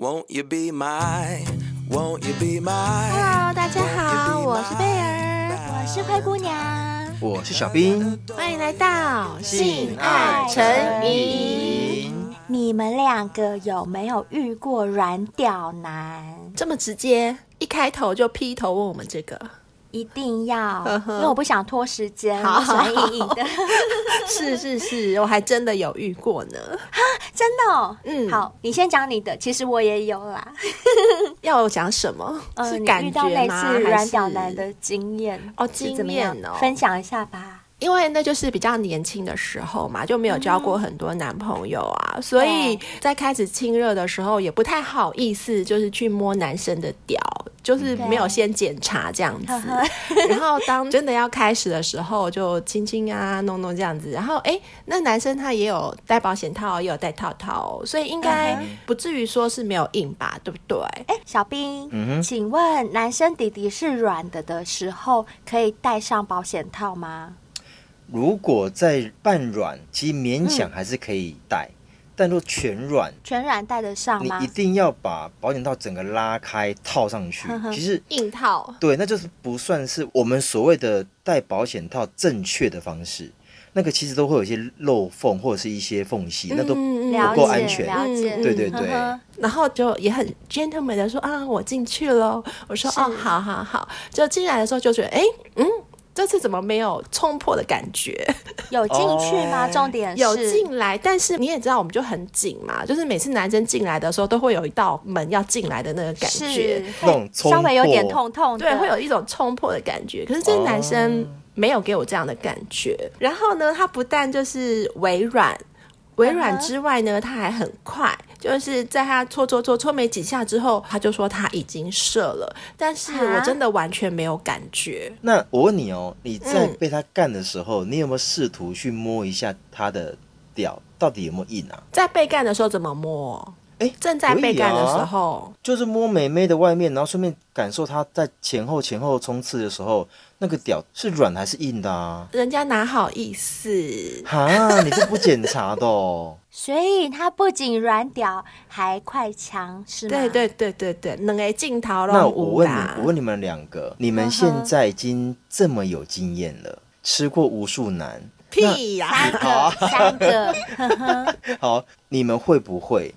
Won't you be my, won't you be my? Hello，大家好，我是贝儿，我是灰姑娘，我是小兵，欢迎来到性爱成瘾。你们两个有没有遇过软屌男？这么直接，一开头就劈头问我们这个。一定要，因为我不想拖时间，好好好，硬硬的。是是是，我还真的有遇过呢。哈，真的哦。嗯，好，你先讲你的，其实我也有啦。要我讲什么？呃、是感觉吗？你遇到类似软屌男的经验哦，经验哦，分享一下吧。因为那就是比较年轻的时候嘛，就没有交过很多男朋友啊，嗯、所以在开始亲热的时候也不太好意思，就是去摸男生的屌，就是没有先检查这样子。然后当真的要开始的时候，就亲亲啊，弄弄这样子。然后哎，那男生他也有戴保险套，也有戴套套，所以应该不至于说是没有硬吧，对不对？哎，小兵，嗯，请问男生弟弟是软的的时候，可以戴上保险套吗？如果在半软，其实勉强还是可以戴，嗯、但若全软，全软戴得上吗？你一定要把保险套整个拉开套上去。呵呵其实硬套，对，那就是不算是我们所谓的戴保险套正确的方式。那个其实都会有一些漏缝或者是一些缝隙，嗯、那都不够安全。了解，对对对。呵呵然后就也很 gentleman 的说啊，我进去了。我说哦，好好好。就进来的时候就觉得，哎，嗯。这次怎么没有冲破的感觉？有进去吗？Oh. 重点是有进来，但是你也知道，我们就很紧嘛，就是每次男生进来的时候，都会有一道门要进来的那个感觉，那种稍微有点痛痛，对，会有一种冲破的感觉。可是这个男生没有给我这样的感觉。Oh. 然后呢，他不但就是微软。微软之外呢，他还很快，就是在他搓搓搓搓没几下之后，他就说他已经射了，但是我真的完全没有感觉。那我问你哦，你在被他干的时候，嗯、你有没有试图去摸一下他的屌，到底有没有硬啊？在被干的时候怎么摸？哎，正在被干的时候，就是摸美眉的外面，然后顺便感受她在前后前后冲刺的时候。那个屌是软还是硬的啊？人家哪好意思哈，你是不检查的哦。所以他不仅软屌，还快枪，是吗？对对对对对，能哎镜头了。那我问你，我问你们两个，你们现在已经这么有经验了，嗯、吃过无数男，屁呀、啊，三个，三个。好，你们会不会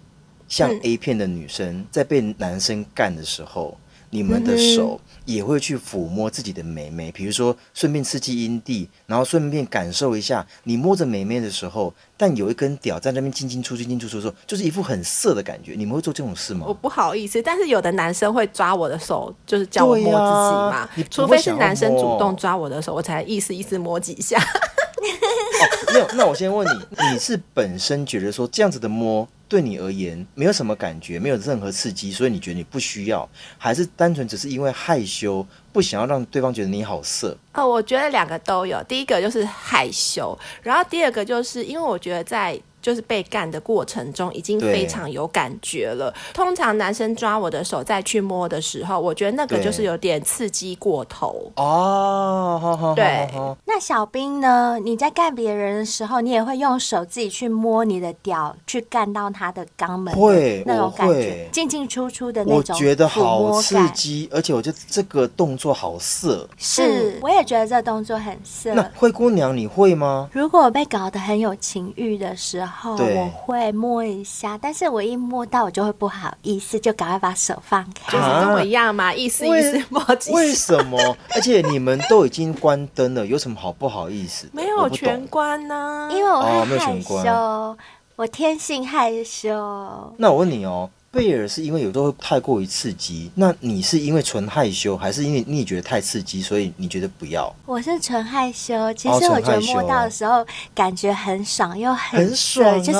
像 A 片的女生在被男生干的时候？嗯你们的手也会去抚摸自己的美眉，比如说顺便刺激阴蒂，然后顺便感受一下你摸着美眉的时候，但有一根屌在那边进进出出进进出出的时候，就是一副很色的感觉。你们会做这种事吗？我不好意思，但是有的男生会抓我的手，就是叫我摸自己嘛。啊、除非是男生主动抓我的手，我才意思意思摸几下。哦，没有，那我先问你，你是本身觉得说这样子的摸？对你而言没有什么感觉，没有任何刺激，所以你觉得你不需要，还是单纯只是因为害羞，不想要让对方觉得你好色？哦，我觉得两个都有。第一个就是害羞，然后第二个就是因为我觉得在。就是被干的过程中已经非常有感觉了。通常男生抓我的手再去摸的时候，我觉得那个就是有点刺激过头哦。好好对。那小兵呢？你在干别人的时候，你也会用手自己去摸你的屌，去干到他的肛门？会，那种感觉，会进进出出的那种。我觉得好刺激，而且我觉得这个动作好色。是，我也觉得这个动作很色。那灰姑娘，你会吗？如果我被搞得很有情欲的时候。然后我会摸一下，但是我一摸到我就会不好意思，就赶快把手放开。就是跟我一样嘛，意思意思摸几下。为什么？而且你们都已经关灯了，有什么好不好意思？没有全关呢、啊，因为我会害羞，哦、我天性害羞。那我问你哦。贝尔是因为有时候会太过于刺激，那你是因为纯害羞，还是因为你也觉得太刺激，所以你觉得不要？我是纯害羞，其实我觉得摸到的时候感觉很爽，又很很爽，啊，就是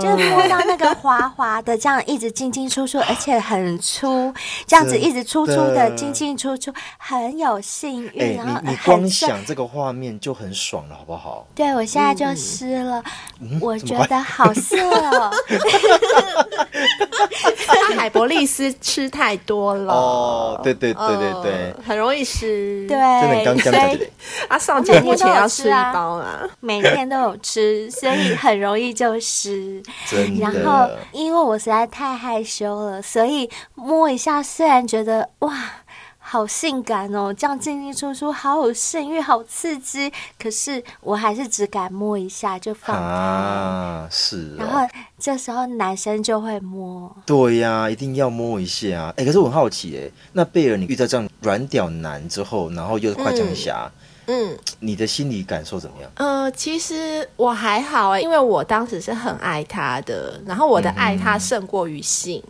就是摸到那个滑滑的，这样一直进进出出，而且很粗，这样子一直出出的进进出出，很有性欲，欸。然后你，你光想这个画面就很爽了，好不好？对，我现在就湿了，嗯，我觉得好色哦。他海博利斯吃太多了。哦，对对对对对，呃很容易湿。对，真的刚刚讲的。啊，上节目前要吃一包啊，每天都有吃，所以很容易就湿。真的。然后，因为我实在太害羞了，所以摸一下，虽然觉得哇。好性感哦，这样进进出出，好有性欲，好刺激。可是我还是只敢摸一下就放开。啊，是、哦。然后这时候男生就会摸。对呀、啊，一定要摸一下。哎、欸，可是我很好奇，哎，那贝尔，你遇到这样软屌男之后，然后又快枪侠，嗯，你的心理感受怎么样？呃，其实我还好哎，因为我当时是很爱他的，然后我的爱他胜过于性。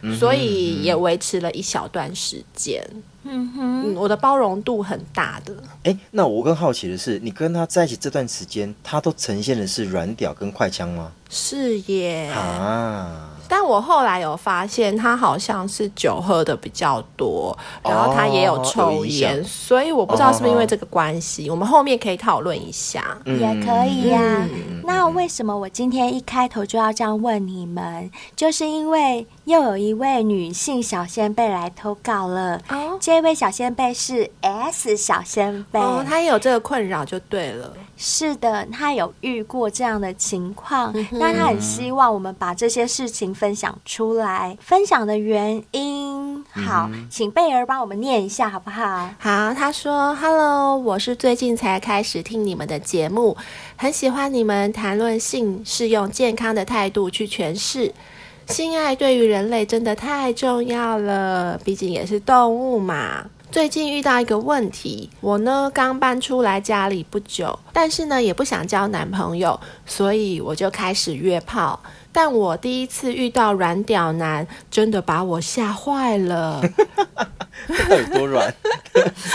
嗯所以也维持了一小段时间。嗯哼，我的包容度很大的。哎、欸，那我更好奇的是，你跟他在一起这段时间，他都呈现的是软屌跟快枪吗？是耶。啊。但我后来有发现，他好像是酒喝的比较多，然后他也有抽烟，哦、所以我不知道是不是因为这个关系。哦、我们后面可以讨论一下，也可以呀、啊。嗯、那为什么我今天一开头就要这样问你们？就是因为又有一位女性小仙贝来投稿了。哦，这位小仙贝是 S 小仙贝，哦，她也有这个困扰就对了。是的，她有遇过这样的情况，那她很希望我们把这些事情分享出来。分享的原因，好，嗯、请贝儿帮我们念一下好不好？好，他说：“Hello，我是最近才开始听你们的节目，很喜欢你们谈论性是用健康的态度去诠释。性爱对于人类真的太重要了，毕竟也是动物嘛。”最近遇到一个问题，我呢刚搬出来家里不久，但是呢也不想交男朋友，所以我就开始约炮。但我第一次遇到软屌男，真的把我吓坏了。到底多软？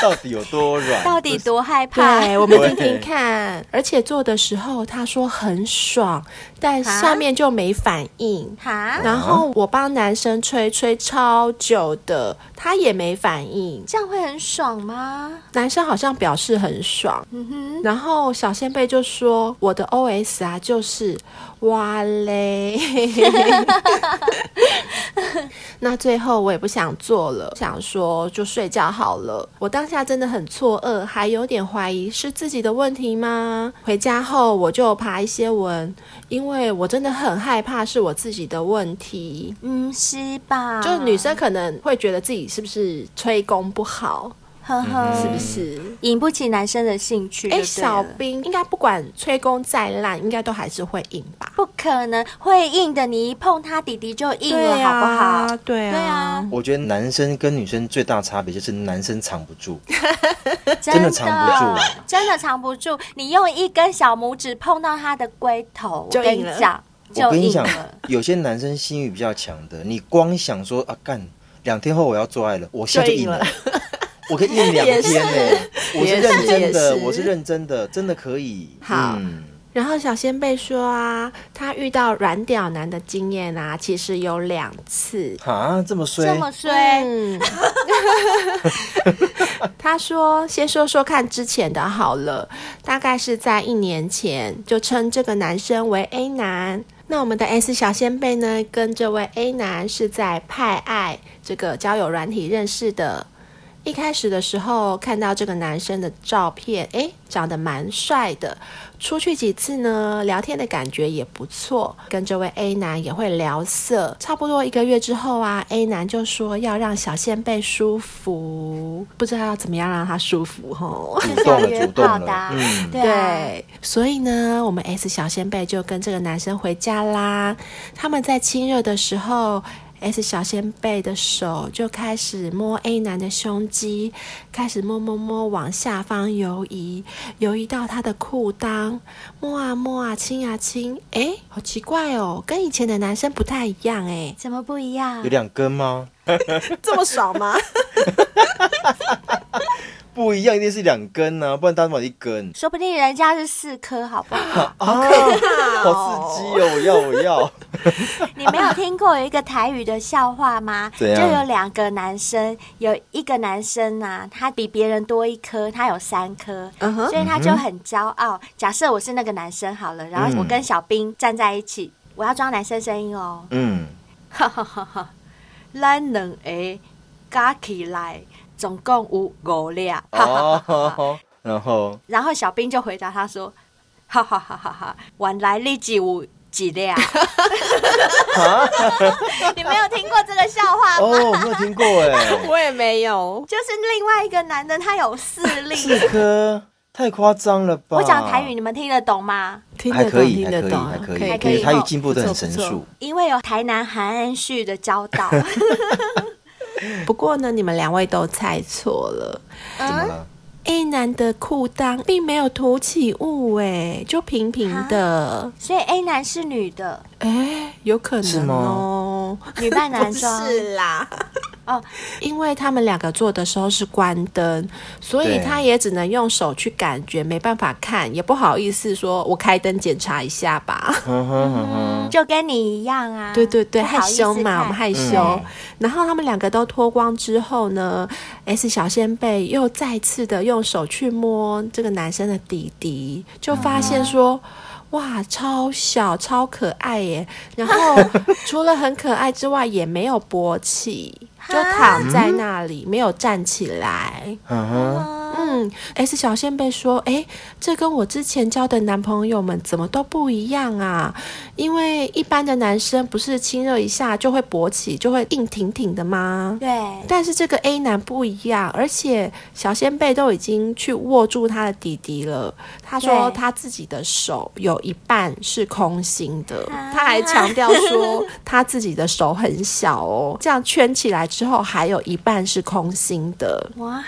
到底有多软？到底多害怕？对，我们听听看。而且做的时候，他说很爽，但下面就没反应。哈然后我帮男生吹吹超久的，他也没反应。这样会很爽吗？男生好像表示很爽。嗯哼。然后小仙贝就说：“我的 OS 啊，就是哇嘞。”那最后我也不想做了，想说。就睡觉好了。我当下真的很错愕，还有点怀疑是自己的问题吗？回家后我就爬一些文，因为我真的很害怕是我自己的问题。嗯，是吧？就女生可能会觉得自己是不是吹功不好。呵呵，是不是引不起男生的兴趣？哎，小兵应该不管吹功再烂，应该都还是会硬吧？不可能会硬的，你一碰他弟弟就硬了，好不好？对啊，对啊。我觉得男生跟女生最大差别就是男生藏不住，真的藏不住，真的藏不住。你用一根小拇指碰到他的龟头，我跟你讲，我跟你讲，有些男生性欲比较强的，你光想说啊干，两天后我要做爱了，我现在就硬了。我可以硬两天呢，是我是认真的，我是认真的，真的可以。好，嗯、然后小仙贝说啊，他遇到软屌男的经验啊，其实有两次啊，这么衰，这么衰。嗯、他说，先说说看之前的好了，大概是在一年前，就称这个男生为 A 男。那我们的 S 小仙贝呢，跟这位 A 男是在派爱这个交友软体认识的。一开始的时候看到这个男生的照片，诶，长得蛮帅的。出去几次呢，聊天的感觉也不错。跟这位 A 男也会聊色。差不多一个月之后啊，A 男就说要让小仙贝舒服，不知道要怎么样让他舒服吼。主动约炮的，嗯，对。所以呢，我们 S 小仙贝就跟这个男生回家啦。他们在亲热的时候。S 小先贝的手就开始摸 A 男的胸肌，开始摸摸摸往下方游移，游移到他的裤裆，摸啊摸啊，亲啊亲，哎，好奇怪哦，跟以前的男生不太一样哎，怎么不一样？有两根吗？这么爽吗？不一样，一定是两根呢、啊，不然单买一根。说不定人家是四颗，好不好？啊，好可怕、哦，好刺激哦！我要，我要。你没有听过有一个台语的笑话吗？就有两个男生，有一个男生啊，他比别人多一颗，他有三颗，uh huh. 所以他就很骄傲。假设我是那个男生好了，然后我跟小兵站在一起，我要装男生声音哦。嗯。哈哈哈哈，咱两个加起来总共有五粒。哦，然后 然后小兵就回答他说：“ 哈哈哈哈哈，原来你只有几粒。” 你没有听过这个笑话吗？哦，我没有听过哎，我也没有。就是另外一个男的，他有四粒，四颗，太夸张了吧？我讲台语，你们听得懂吗？听得懂，还可以，听得懂，还可以，还可以。台语进步的很神速，因为有台南韩恩旭的教导。不过呢，你们两位都猜错了。怎么了？A 男的裤裆并没有凸起物，哎，就平平的，所以 A 男是女的，哎，有可能哦，女扮男装？是啦。哦，因为他们两个做的时候是关灯，所以他也只能用手去感觉，没办法看，也不好意思说，我开灯检查一下吧。嗯，就跟你一样啊。对对对，害羞嘛，我们害羞。嗯、然后他们两个都脱光之后呢，S 小先贝又再次的用手去摸这个男生的弟弟，就发现说。嗯哇，超小，超可爱耶！然后 除了很可爱之外，也没有勃起，就躺在那里，没有站起来。嗯哼。嗯，S 小仙贝说：“哎，这跟我之前交的男朋友们怎么都不一样啊？因为一般的男生不是亲热一下就会勃起，就会硬挺挺的吗？对。但是这个 A 男不一样，而且小仙贝都已经去握住他的弟弟了。他说他自己的手有一半是空心的，他还强调说 他自己的手很小哦，这样圈起来之后还有一半是空心的。哇，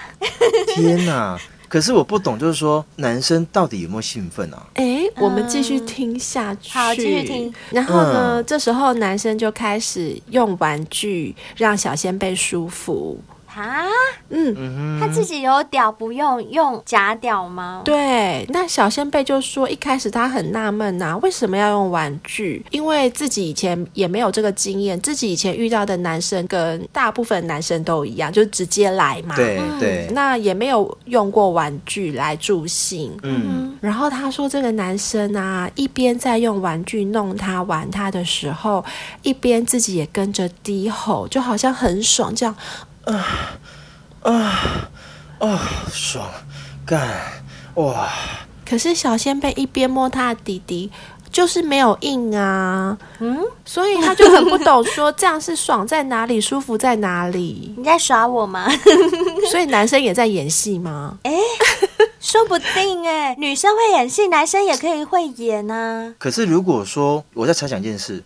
天哪！”啊！可是我不懂，就是说男生到底有没有兴奋啊？哎、欸，我们继续听下去。好，继续听。然后呢，嗯、这时候男生就开始用玩具让小仙贝舒服。啊，嗯，他自己有屌不用用假屌吗？对，那小仙贝就说一开始他很纳闷呐，为什么要用玩具？因为自己以前也没有这个经验，自己以前遇到的男生跟大部分男生都一样，就直接来嘛。对对、嗯，那也没有用过玩具来助兴。嗯，然后他说这个男生啊，一边在用玩具弄他玩他的时候，一边自己也跟着低吼，就好像很爽这样。啊啊啊！爽，干哇！可是小仙贝一边摸他的弟弟，就是没有硬啊。嗯，所以他就很不懂，说这样是爽在哪里，舒服在哪里？你在耍我吗？所以男生也在演戏吗？哎、欸，说不定哎、欸，女生会演戏，男生也可以会演啊。可是如果说我在猜想一件事，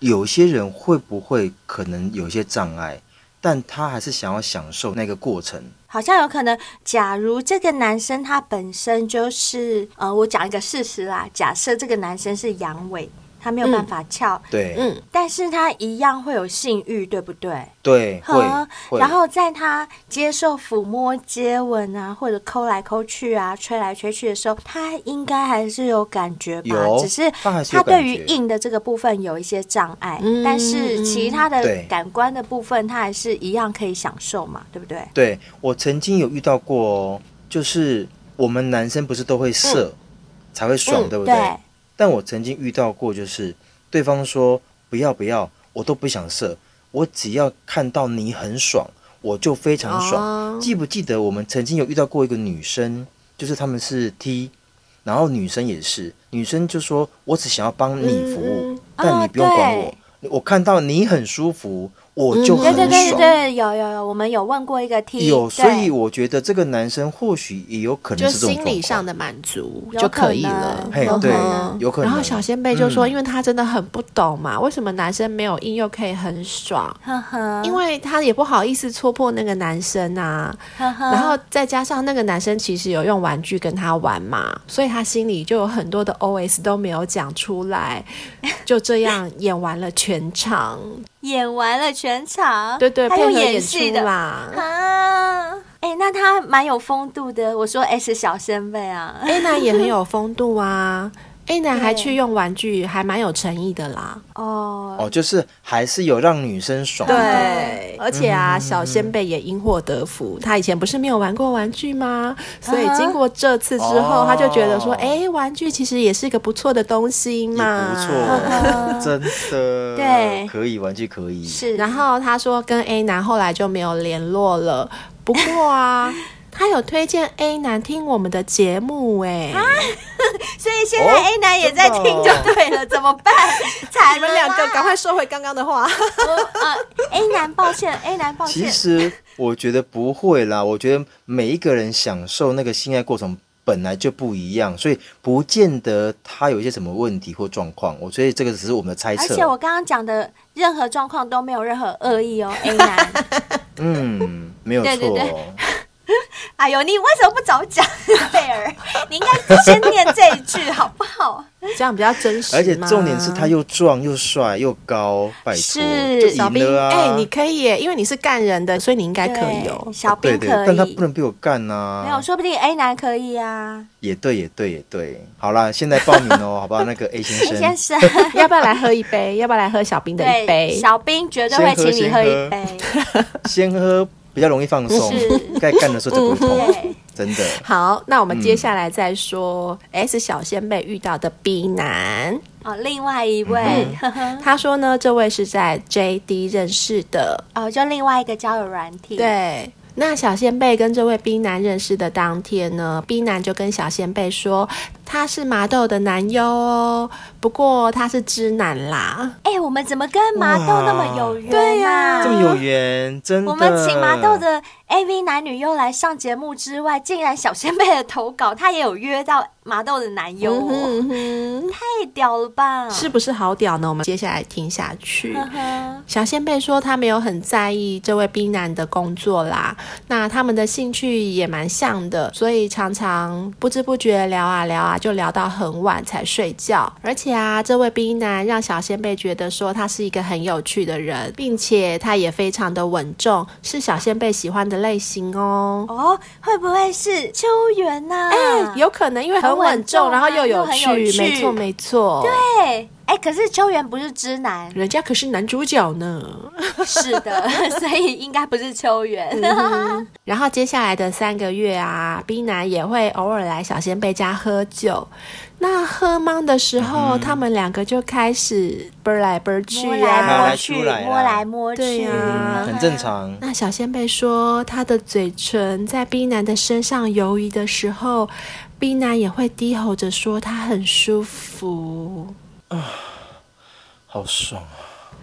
有些人会不会可能有一些障碍？但他还是想要享受那个过程，好像有可能。假如这个男生他本身就是，呃，我讲一个事实啦。假设这个男生是阳痿。他没有办法翘，嗯，对，嗯，但是他一样会有性欲，对不对？对，会，然后在他接受抚摸、接吻啊，或者抠来抠去啊、吹来吹去的时候，他应该还是有感觉吧？有，只是他对于硬的这个部分有一些障碍，嗯，但是其他的感官的部分，他还是一样可以享受嘛，对不对？对，我曾经有遇到过，就是我们男生不是都会射，嗯，才会爽，嗯，对不对？对但我曾经遇到过，就是对方说不要不要，我都不想射，我只要看到你很爽，我就非常爽。Oh. 记不记得我们曾经有遇到过一个女生，就是他们是 T，然后女生也是，女生就说我只想要帮你服务，嗯、但你不用管我，oh, 我看到你很舒服。我就很爽。对对对对，有有有，我们有问过一个 T，有，所以我觉得这个男生或许也有可能是这种心理上的满足就可以了。嘿，对，有可能。然后小仙贝就说，因为他真的很不懂嘛，为什么男生没有硬又可以很爽？因为他也不好意思戳破那个男生啊。然后再加上那个男生其实有用玩具跟他玩嘛，所以他心里就有很多的 OS 都没有讲出来，就这样演完了全场。演完了全场，对对，他有演戏的啦。啊，哎、欸，那他蛮有风度的。我说 S 小生妹啊，安娜也很有风度啊。A 男还去用玩具，还蛮有诚意的啦。哦哦，就是还是有让女生爽。对，而且啊，小仙贝也因祸得福。他以前不是没有玩过玩具吗？所以经过这次之后，他就觉得说，哎，玩具其实也是一个不错的东西嘛。不错，真的。对，可以，玩具可以。是。然后他说跟 A 男后来就没有联络了。不过啊。他有推荐 A 男听我们的节目哎，所以现在 A 男也在听就对了，怎么办？你们两个赶快收回刚刚的话。呃，A 男抱歉，A 男抱歉。其实我觉得不会啦，我觉得每一个人享受那个性爱过程本来就不一样，所以不见得他有一些什么问题或状况。我觉得这个只是我们的猜测。而且我刚刚讲的任何状况都没有任何恶意哦，A 男。嗯，没有错。对对对哎呦，你为什么不早讲，贝尔？你应该先念这一句好不好？这样比较真实。而且重点是他又壮又帅又高，拜托，是小兵哎，你可以耶，因为你是干人的，所以你应该可以哦。小兵可以，但他不能比我干呐。没有，说不定 A 男可以啊。也对，也对，也对。好啦，现在报名哦，好不好？那个 A 先生，先生，要不要来喝一杯？要不要来喝小兵的一杯？小兵绝对会请你喝一杯。先喝。比较容易放松，该干的时候就不会痛，嗯、真的。好，那我们接下来再说 S 小仙贝遇到的 B 男。哦，另外一位，嗯、他说呢，这位是在 JD 认识的。哦，就另外一个交友软体，对。那小仙贝跟这位 B 男认识的当天呢，B 男就跟小仙贝说他是麻豆的男优哦，不过他是知男啦。哎、欸，我们怎么跟麻豆那么有缘、啊？对呀、啊，这么有缘，真的。我们请麻豆的 AV 男女优来上节目之外，竟然小仙贝的投稿，他也有约到麻豆的男优、哦嗯哼，太屌了吧？是不是好屌呢？我们接下来听下去。小仙贝说他没有很在意这位冰男的工作啦，那他们的兴趣也蛮像的，所以常常不知不觉聊啊聊啊，就聊到很晚才睡觉。而且啊，这位冰男让小仙贝觉得说他是一个很有趣的人，并且他也非常的稳重，是小仙贝喜欢的类型哦。哦，会不会是秋元呐、啊？哎、欸，有可能，因为很稳重，啊、然后又有趣，有趣没错没错。对，哎、欸，可是秋元不是知男，人家可是男主角呢。是的，所以应该不是秋元。嗯、然后接下来的三个月啊，B 男也会偶尔来小仙贝家喝酒。那喝茫的时候，嗯、他们两个就开始啵来啵去摸来摸去，摸来摸去，对啊，很正常。那小仙贝说，他的嘴唇在 B 男的身上游移的时候，B 男也会低吼着说他很舒服啊，好爽啊！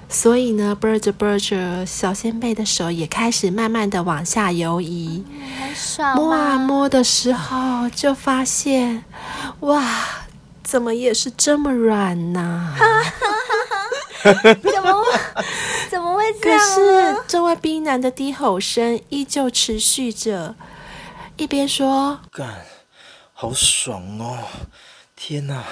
所以呢，啵着啵着，小仙贝的手也开始慢慢的往下游移，很爽。摸啊摸的时候，就发现，哇！怎么也是这么软呢、啊？怎么怎么会这样？可是这位冰男的低吼声依旧持续着，一边说：“干，好爽哦！天哪，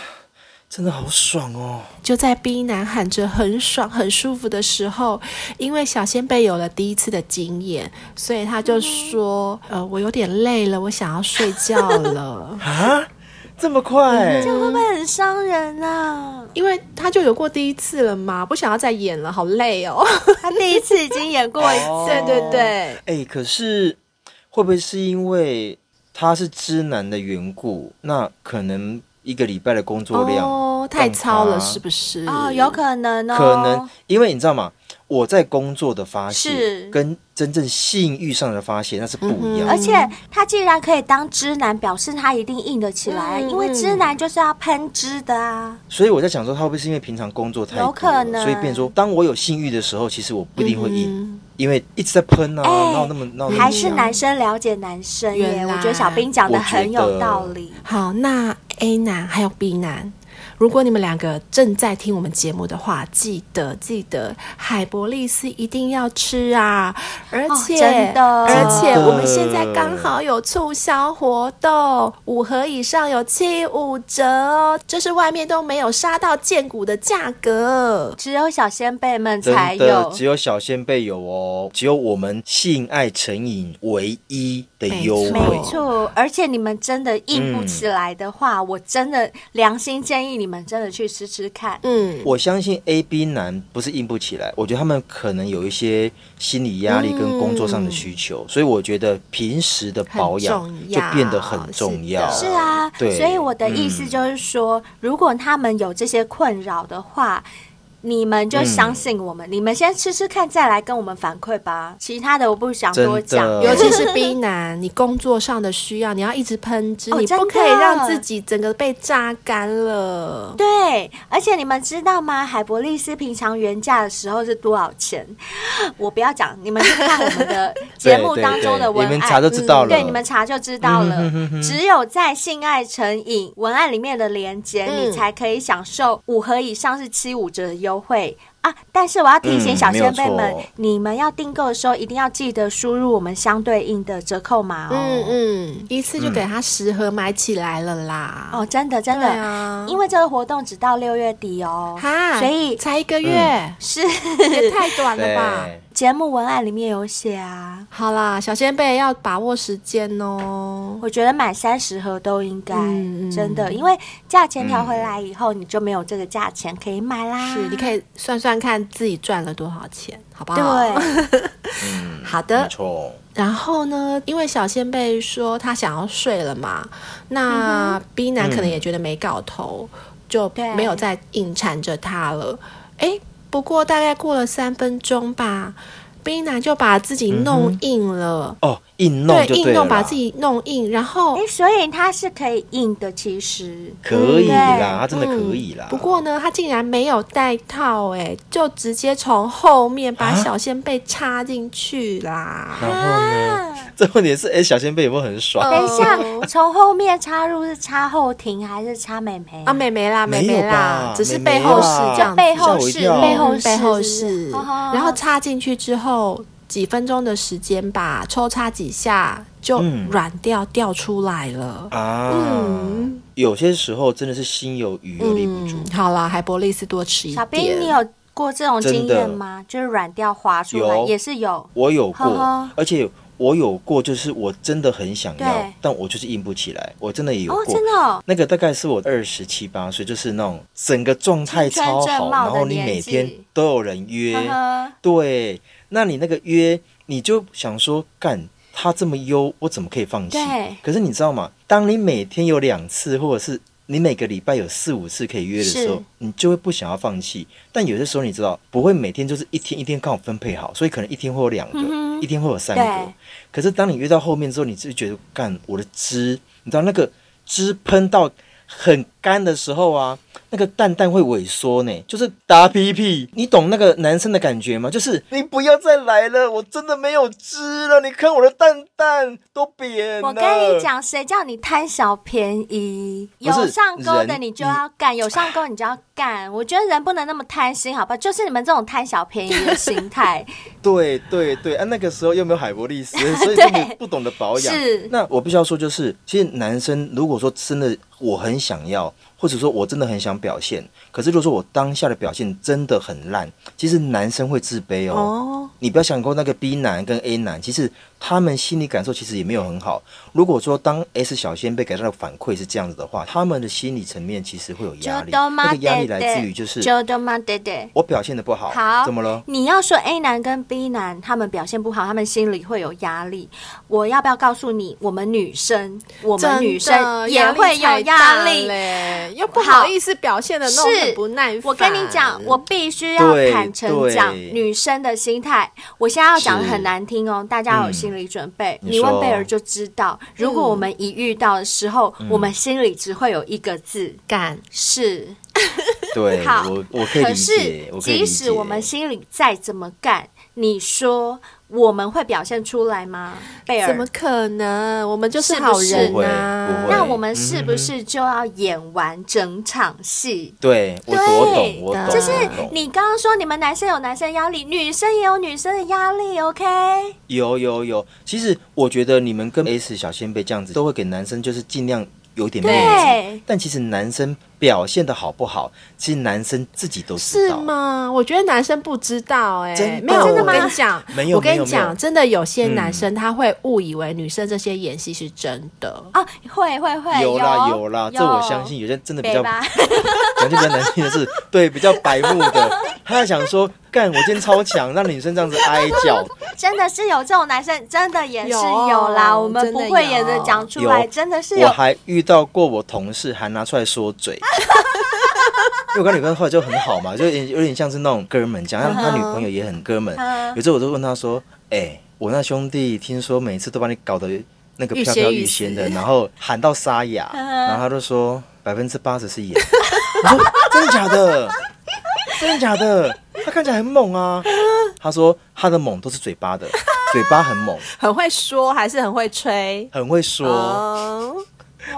真的好爽哦！”就在 B 男喊着很爽、很舒服的时候，因为小仙贝有了第一次的经验，所以他就说：“嗯、呃，我有点累了，我想要睡觉了。”啊？这么快，这样会不会很伤人啊？因为他就有过第一次了嘛，不想要再演了，好累哦。他第一次已经演过一次，哦、对对对。哎、欸，可是会不会是因为他是知男的缘故？那可能一个礼拜的工作量哦太超了，是不是？哦，有可能哦，可能，因为你知道吗？我在工作的发泄跟真正性欲上的发泄那是不一样，而且他既然可以当知男，表示他一定硬得起来，因为知男就是要喷汁的啊。所以我在想说，他会不会是因为平常工作太多，有可能，所以变成说，当我有性欲的时候，其实我不一定会硬，因为一直在喷啊，闹那么闹。还是男生了解男生耶，我觉得小兵讲的很有道理。好，那 A 男还有 B 男。如果你们两个正在听我们节目的话，记得记得海博利斯一定要吃啊！而且、哦、真的，而且我们现在刚好有促销活动，五盒以上有七五折哦，这是外面都没有杀到见骨的价格，只有小仙贝们才有，只有小仙贝有哦，只有我们性爱成瘾唯一的优惠，没错。而且你们真的硬不起来的话，嗯、我真的良心建议你们真的去吃吃看。嗯，我相信 A、B 男不是硬不起来，我觉得他们可能有一些心理压力跟工作上的需求，嗯、所以我觉得平时的保养就变得很重要。是，是啊，对。所以我的意思就是说，嗯、如果他们有这些困扰的话。你们就相信我们，嗯、你们先吃吃看，再来跟我们反馈吧。其他的我不想多讲，尤其是 B 男，你工作上的需要，你要一直喷汁，哦、你不可以让自己整个被榨干了。对，而且你们知道吗？海博利斯平常原价的时候是多少钱？我不要讲，你们去看我们的节目当中的 文案，你们查就知道了。嗯、对，你们查就知道了。只有在性爱成瘾文案里面的连接，嗯、你才可以享受五盒以上是七五折的优。优惠啊！但是我要提醒小仙贝们，嗯、你们要订购的时候一定要记得输入我们相对应的折扣码哦。嗯嗯，一次就给他十盒买起来了啦！哦，真的真的，啊、因为这个活动只到六月底哦，哈，所以才一个月，嗯、是也太短了吧？节目文案里面有写啊，好啦，小仙贝要把握时间哦。我觉得买三十盒都应该，嗯、真的，因为价钱调回来以后，嗯、你就没有这个价钱可以买啦。是，你可以算算看自己赚了多少钱，好不好？对，好的，没错。然后呢，因为小仙贝说他想要睡了嘛，那 B 男可能也觉得没搞头，嗯、就没有再硬缠着他了。哎。不过大概过了三分钟吧冰男就把自己弄硬了。哦，硬弄对，硬弄把自己弄硬，然后哎，所以他是可以硬的，其实。可以啦，他真的可以啦。不过呢，他竟然没有带套，哎，就直接从后面把小仙贝插进去啦。然后呢？这问题是，哎，小仙贝有没有很爽？等一下，从后面插入是插后庭还是插美眉啊？美眉啦，美眉啦，只是背后是这样，背后是背后背后是，然后插进去之后几分钟的时间吧，抽插几下就软掉掉出来了啊。嗯，有些时候真的是心有余而力不足。好了，海博利斯多吃一点。小兵，你有过这种经验吗？就是软掉滑出来，也是有，我有过，而且。我有过，就是我真的很想要，但我就是硬不起来。我真的也有过，哦、真的、哦。那个大概是我二十七八岁，就是那种整个状态超好，然后你每天都有人约，呵呵对，那你那个约，你就想说，干他这么优，我怎么可以放弃？可是你知道吗？当你每天有两次，或者是你每个礼拜有四五次可以约的时候，你就会不想要放弃。但有些时候你知道，不会每天就是一天一天刚好分配好，所以可能一天会有两个，嗯、一天会有三个。可是当你约到后面之后，你就觉得干我的汁，你知道那个汁喷到很干的时候啊。那个蛋蛋会萎缩呢，就是打屁屁，你懂那个男生的感觉吗？就是你不要再来了，我真的没有汁了。你看我的蛋蛋都扁了。我跟你讲，谁叫你贪小便宜？有上钩的你就要干，有上钩你就要干。我觉得人不能那么贪心，好吧？就是你们这种贪小便宜的心态。对对对，啊，那个时候又没有海博利斯，所以 你不懂得保养。是。那我必须要说，就是其实男生如果说真的我很想要。或者说我真的很想表现，可是如果说我当下的表现真的很烂，其实男生会自卑哦。哦，你不要想过那个 B 男跟 A 男，其实他们心理感受其实也没有很好。如果说当 S 小仙被给他的反馈是这样子的话，他们的心理层面其实会有压力。那个压力来自于就是，我表现的不好，好，怎么了？你要说 A 男跟 B 男他们表现不好，他们心里会有压力。我要不要告诉你，我们女生，我们女生也会有压力嘞。又不好意思表现的那种很不耐烦。我跟你讲，我必须要坦诚讲女生的心态。我现在要讲的很难听哦，大家有心理准备。你问贝尔就知道，如果我们一遇到的时候，我们心里只会有一个字：干。是。对，好，我我可以理解。可是，即使我们心里再怎么干，你说。我们会表现出来吗？贝尔，怎么可能？我们就是好人啊！那我们是不是就要演完整场戏？对，我懂，我懂。就是你刚刚说你们男生有男生压力，女生也有女生的压力，OK？有有有。其实我觉得你们跟 S 小仙贝这样子，都会给男生就是尽量有点面子，但其实男生表现的好不好，其实男生自己都知道。是吗？我觉得男生不知道、欸，哎，真的没有。真的吗？我跟你讲，没有，我跟你讲，真的有些嗯男生他会误以为女生这些演戏是真的。啊，会会会，有啦有有啦，这我相信。有些真的比较，吧 讲句比较难听的是，对，比较白目的，他在想说，干，我今天超强，让女生这样子哀叫。真的是有这种男生，真的也是有有啦。我们不会演的讲出来，真的是有。我还遇到过我同事还拿出来说嘴，因为我跟女朋友后来就很好嘛，就有点有点像是那种哥们讲，他他女朋友也很哥们。有时候我都问他说：“哎，我那兄弟听说每次都把你搞得那个飘飘欲仙的，然后喊到沙哑，然后他就说百分之八十是演。”我说：“真的假的？真的假的？他看起来很猛啊。”他说：“他的猛都是嘴巴的，嘴巴很猛，很会说还是很会吹，很会说。”哦，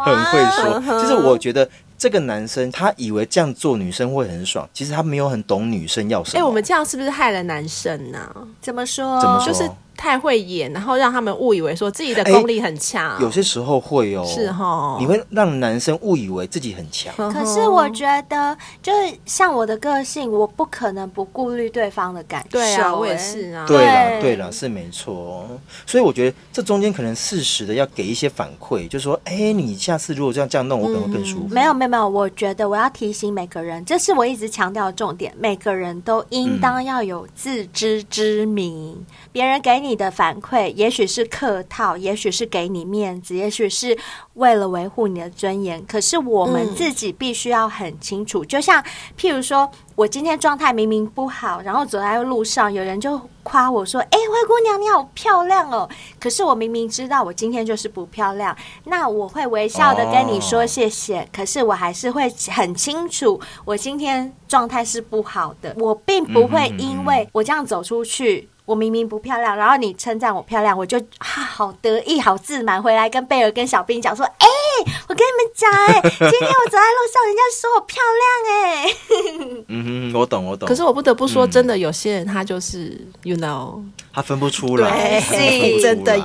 很会说，就是我觉得这个男生他以为这样做女生会很爽，其实他没有很懂女生要什么。哎，我们这样是不是害了男生呢？怎么说？怎么说？就是太会演，然后让他们误以为说自己的功力很强。有些时候会哦，是哦，你会让男生误以为自己很强。可是我觉得，就是像我的个性，我不可能不顾虑对方的感受。对啊，我也是啊。对了，对了，是没错。所以我觉得这中间可能适时的要给一些反馈，就是说，哎，你下次如果这样这样弄，我可能会更舒服。没有没有没有，我觉得我要提醒每个人，这是我一直强调的重点，每个人都应当要有自知之明。别人给你的反馈。也许是客套，也许是给你面子，也许是为了维护你的尊严。可是我们自己必须要很清楚，嗯、就像譬如说，我今天状态明明不好，然后走在路上，有人就夸我说：“哎、欸，灰姑娘你好漂亮哦！”可是我明明知道我今天就是不漂亮，那我会微笑的跟你说谢谢。哦、可是我还是会很清楚，我今天状态是不好的。我并不会因为我这样走出去。我明明不漂亮，然后你称赞我漂亮，我就啊好得意、好自满，回来跟贝尔、跟小兵讲说：“哎、欸，我跟你们讲，哎，今天我走在路上，人家说我漂亮，哎。”嗯哼，我懂，我懂。可是我不得不说，真的有些人他就是、嗯、，you know，他分不出来，对，真的有。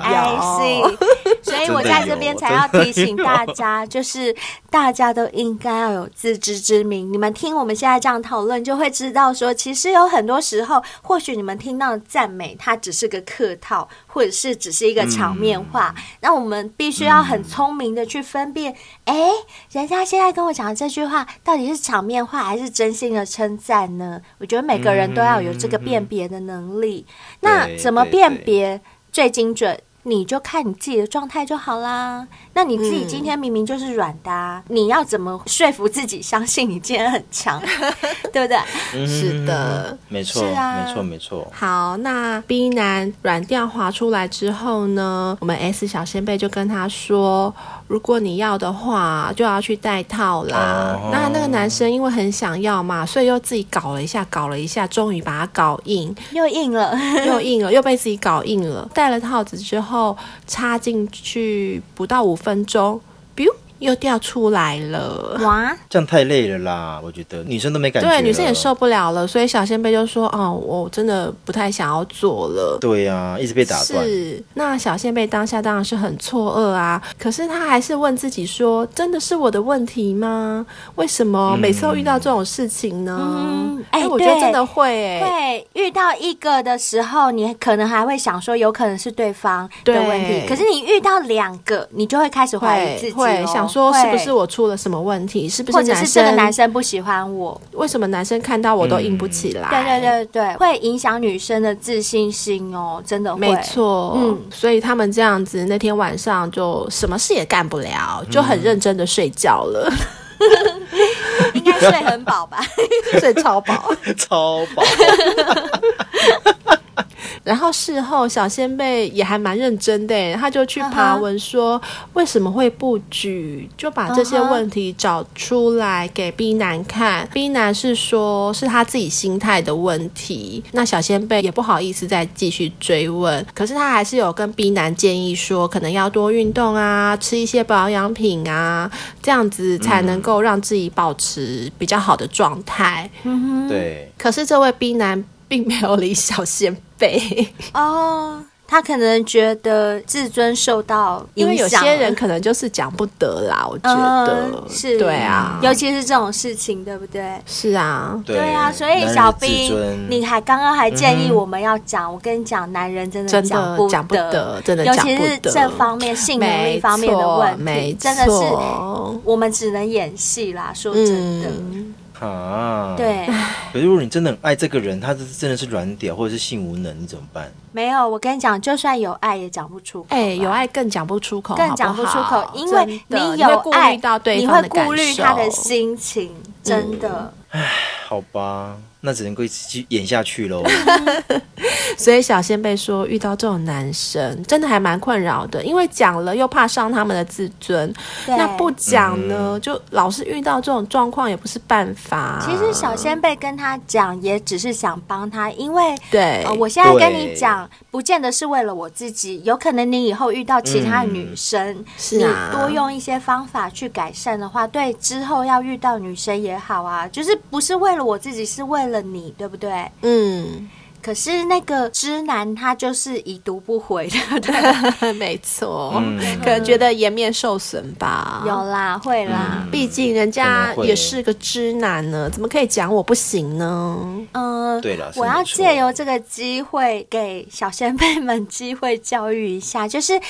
所以我在这边才要提醒大家，就是大家都应该要有自知之明。你们听我们现在这样讨论，就会知道说，其实有很多时候，或许你们听到的赞美，它只是个客套，或者是只是一个场面话。嗯、那我们必须要很聪明的去分辨，哎、嗯，人家现在跟我讲的这句话，到底是场面话还是真心的称赞呢？我觉得每个人都要有这个辨别的能力。嗯、那怎么辨别最精准？你就看你自己的状态就好啦。那你自己今天明明就是软的，啊，嗯、你要怎么说服自己相信你今天很强，对不对？是的，没错，啊、没错，没错。好，那 B 男软调滑出来之后呢，我们 S 小仙贝就跟他说，如果你要的话，就要去戴套啦。哦、那那个男生因为很想要嘛，所以又自己搞了一下，搞了一下，终于把它搞硬，又硬了，又硬了，又被自己搞硬了。戴了套子之后，插进去不到五分钟，biu 又掉出来了。哇，这样太累了啦！我觉得女生都没感觉，对，女生也受不了了。所以小仙贝就说：“哦，我真的不太想要做了。”对呀、啊，一直被打断。是，那小仙贝当下当然是很错愕啊。可是他还是问自己说：“真的是我的问题吗？为什么每次都遇到这种事情呢？”嗯，哎、欸，我觉得真的会、欸，哎，会遇到一个的时候，你可能还会想说，有可能是对方的问题。对可是你遇到两个，你就会开始怀疑自己、哦，会想。说是不是我出了什么问题？是不是？或者是这个男生不喜欢我？为什么男生看到我都硬不起来？对对对对，会影响女生的自信心哦，真的会。没错，嗯，所以他们这样子那天晚上就什么事也干不了，就很认真的睡觉了。应该睡很饱吧？睡超饱，超饱。然后事后，小仙贝也还蛮认真的，他就去爬文说为什么会不举，就把这些问题找出来给 B 男看。B 男是说是他自己心态的问题，那小仙贝也不好意思再继续追问，可是他还是有跟 B 男建议说，可能要多运动啊，吃一些保养品啊，这样子才能够让自己保持比较好的状态。嗯哼，对。可是这位 B 男并没有理小仙贝。哦，他可能觉得自尊受到影响，因为有些人可能就是讲不得啦。我觉得、嗯、是，对啊，尤其是这种事情，对不对？是啊，对，啊。所以小兵，你还刚刚还建议我们要讲，嗯、我跟你讲，男人真的讲不得，讲不得，真的讲不得，尤其是这方面性能力方面的问题，真的是我们只能演戏啦。说真的。嗯啊，对。可是如果你真的很爱这个人，他是真的是软屌或者是性无能，你怎么办？没有，我跟你讲，就算有爱也讲不出口。哎、欸，有爱更讲不出口，更讲不出口，好好因为你有爱，你会顾虑他的心情，真的。哎、嗯，好吧。那只能够继续演下去喽。所以小仙贝说，遇到这种男生真的还蛮困扰的，因为讲了又怕伤他们的自尊，那不讲呢，嗯、就老是遇到这种状况也不是办法。其实小仙贝跟他讲，也只是想帮他，因为对、呃，我现在跟你讲，不见得是为了我自己，有可能你以后遇到其他女生，嗯、你多用一些方法去改善的话，对之后要遇到女生也好啊，就是不是为了我自己，是为了。了你对不对？嗯，可是那个直男他就是已读不回的，对，没错，嗯、可能觉得颜面受损吧。有啦，会啦，毕、嗯、竟人家也是个直男呢，怎么可以讲我不行呢？嗯，对了，我要借由这个机会给小先辈们机会教育一下，就是。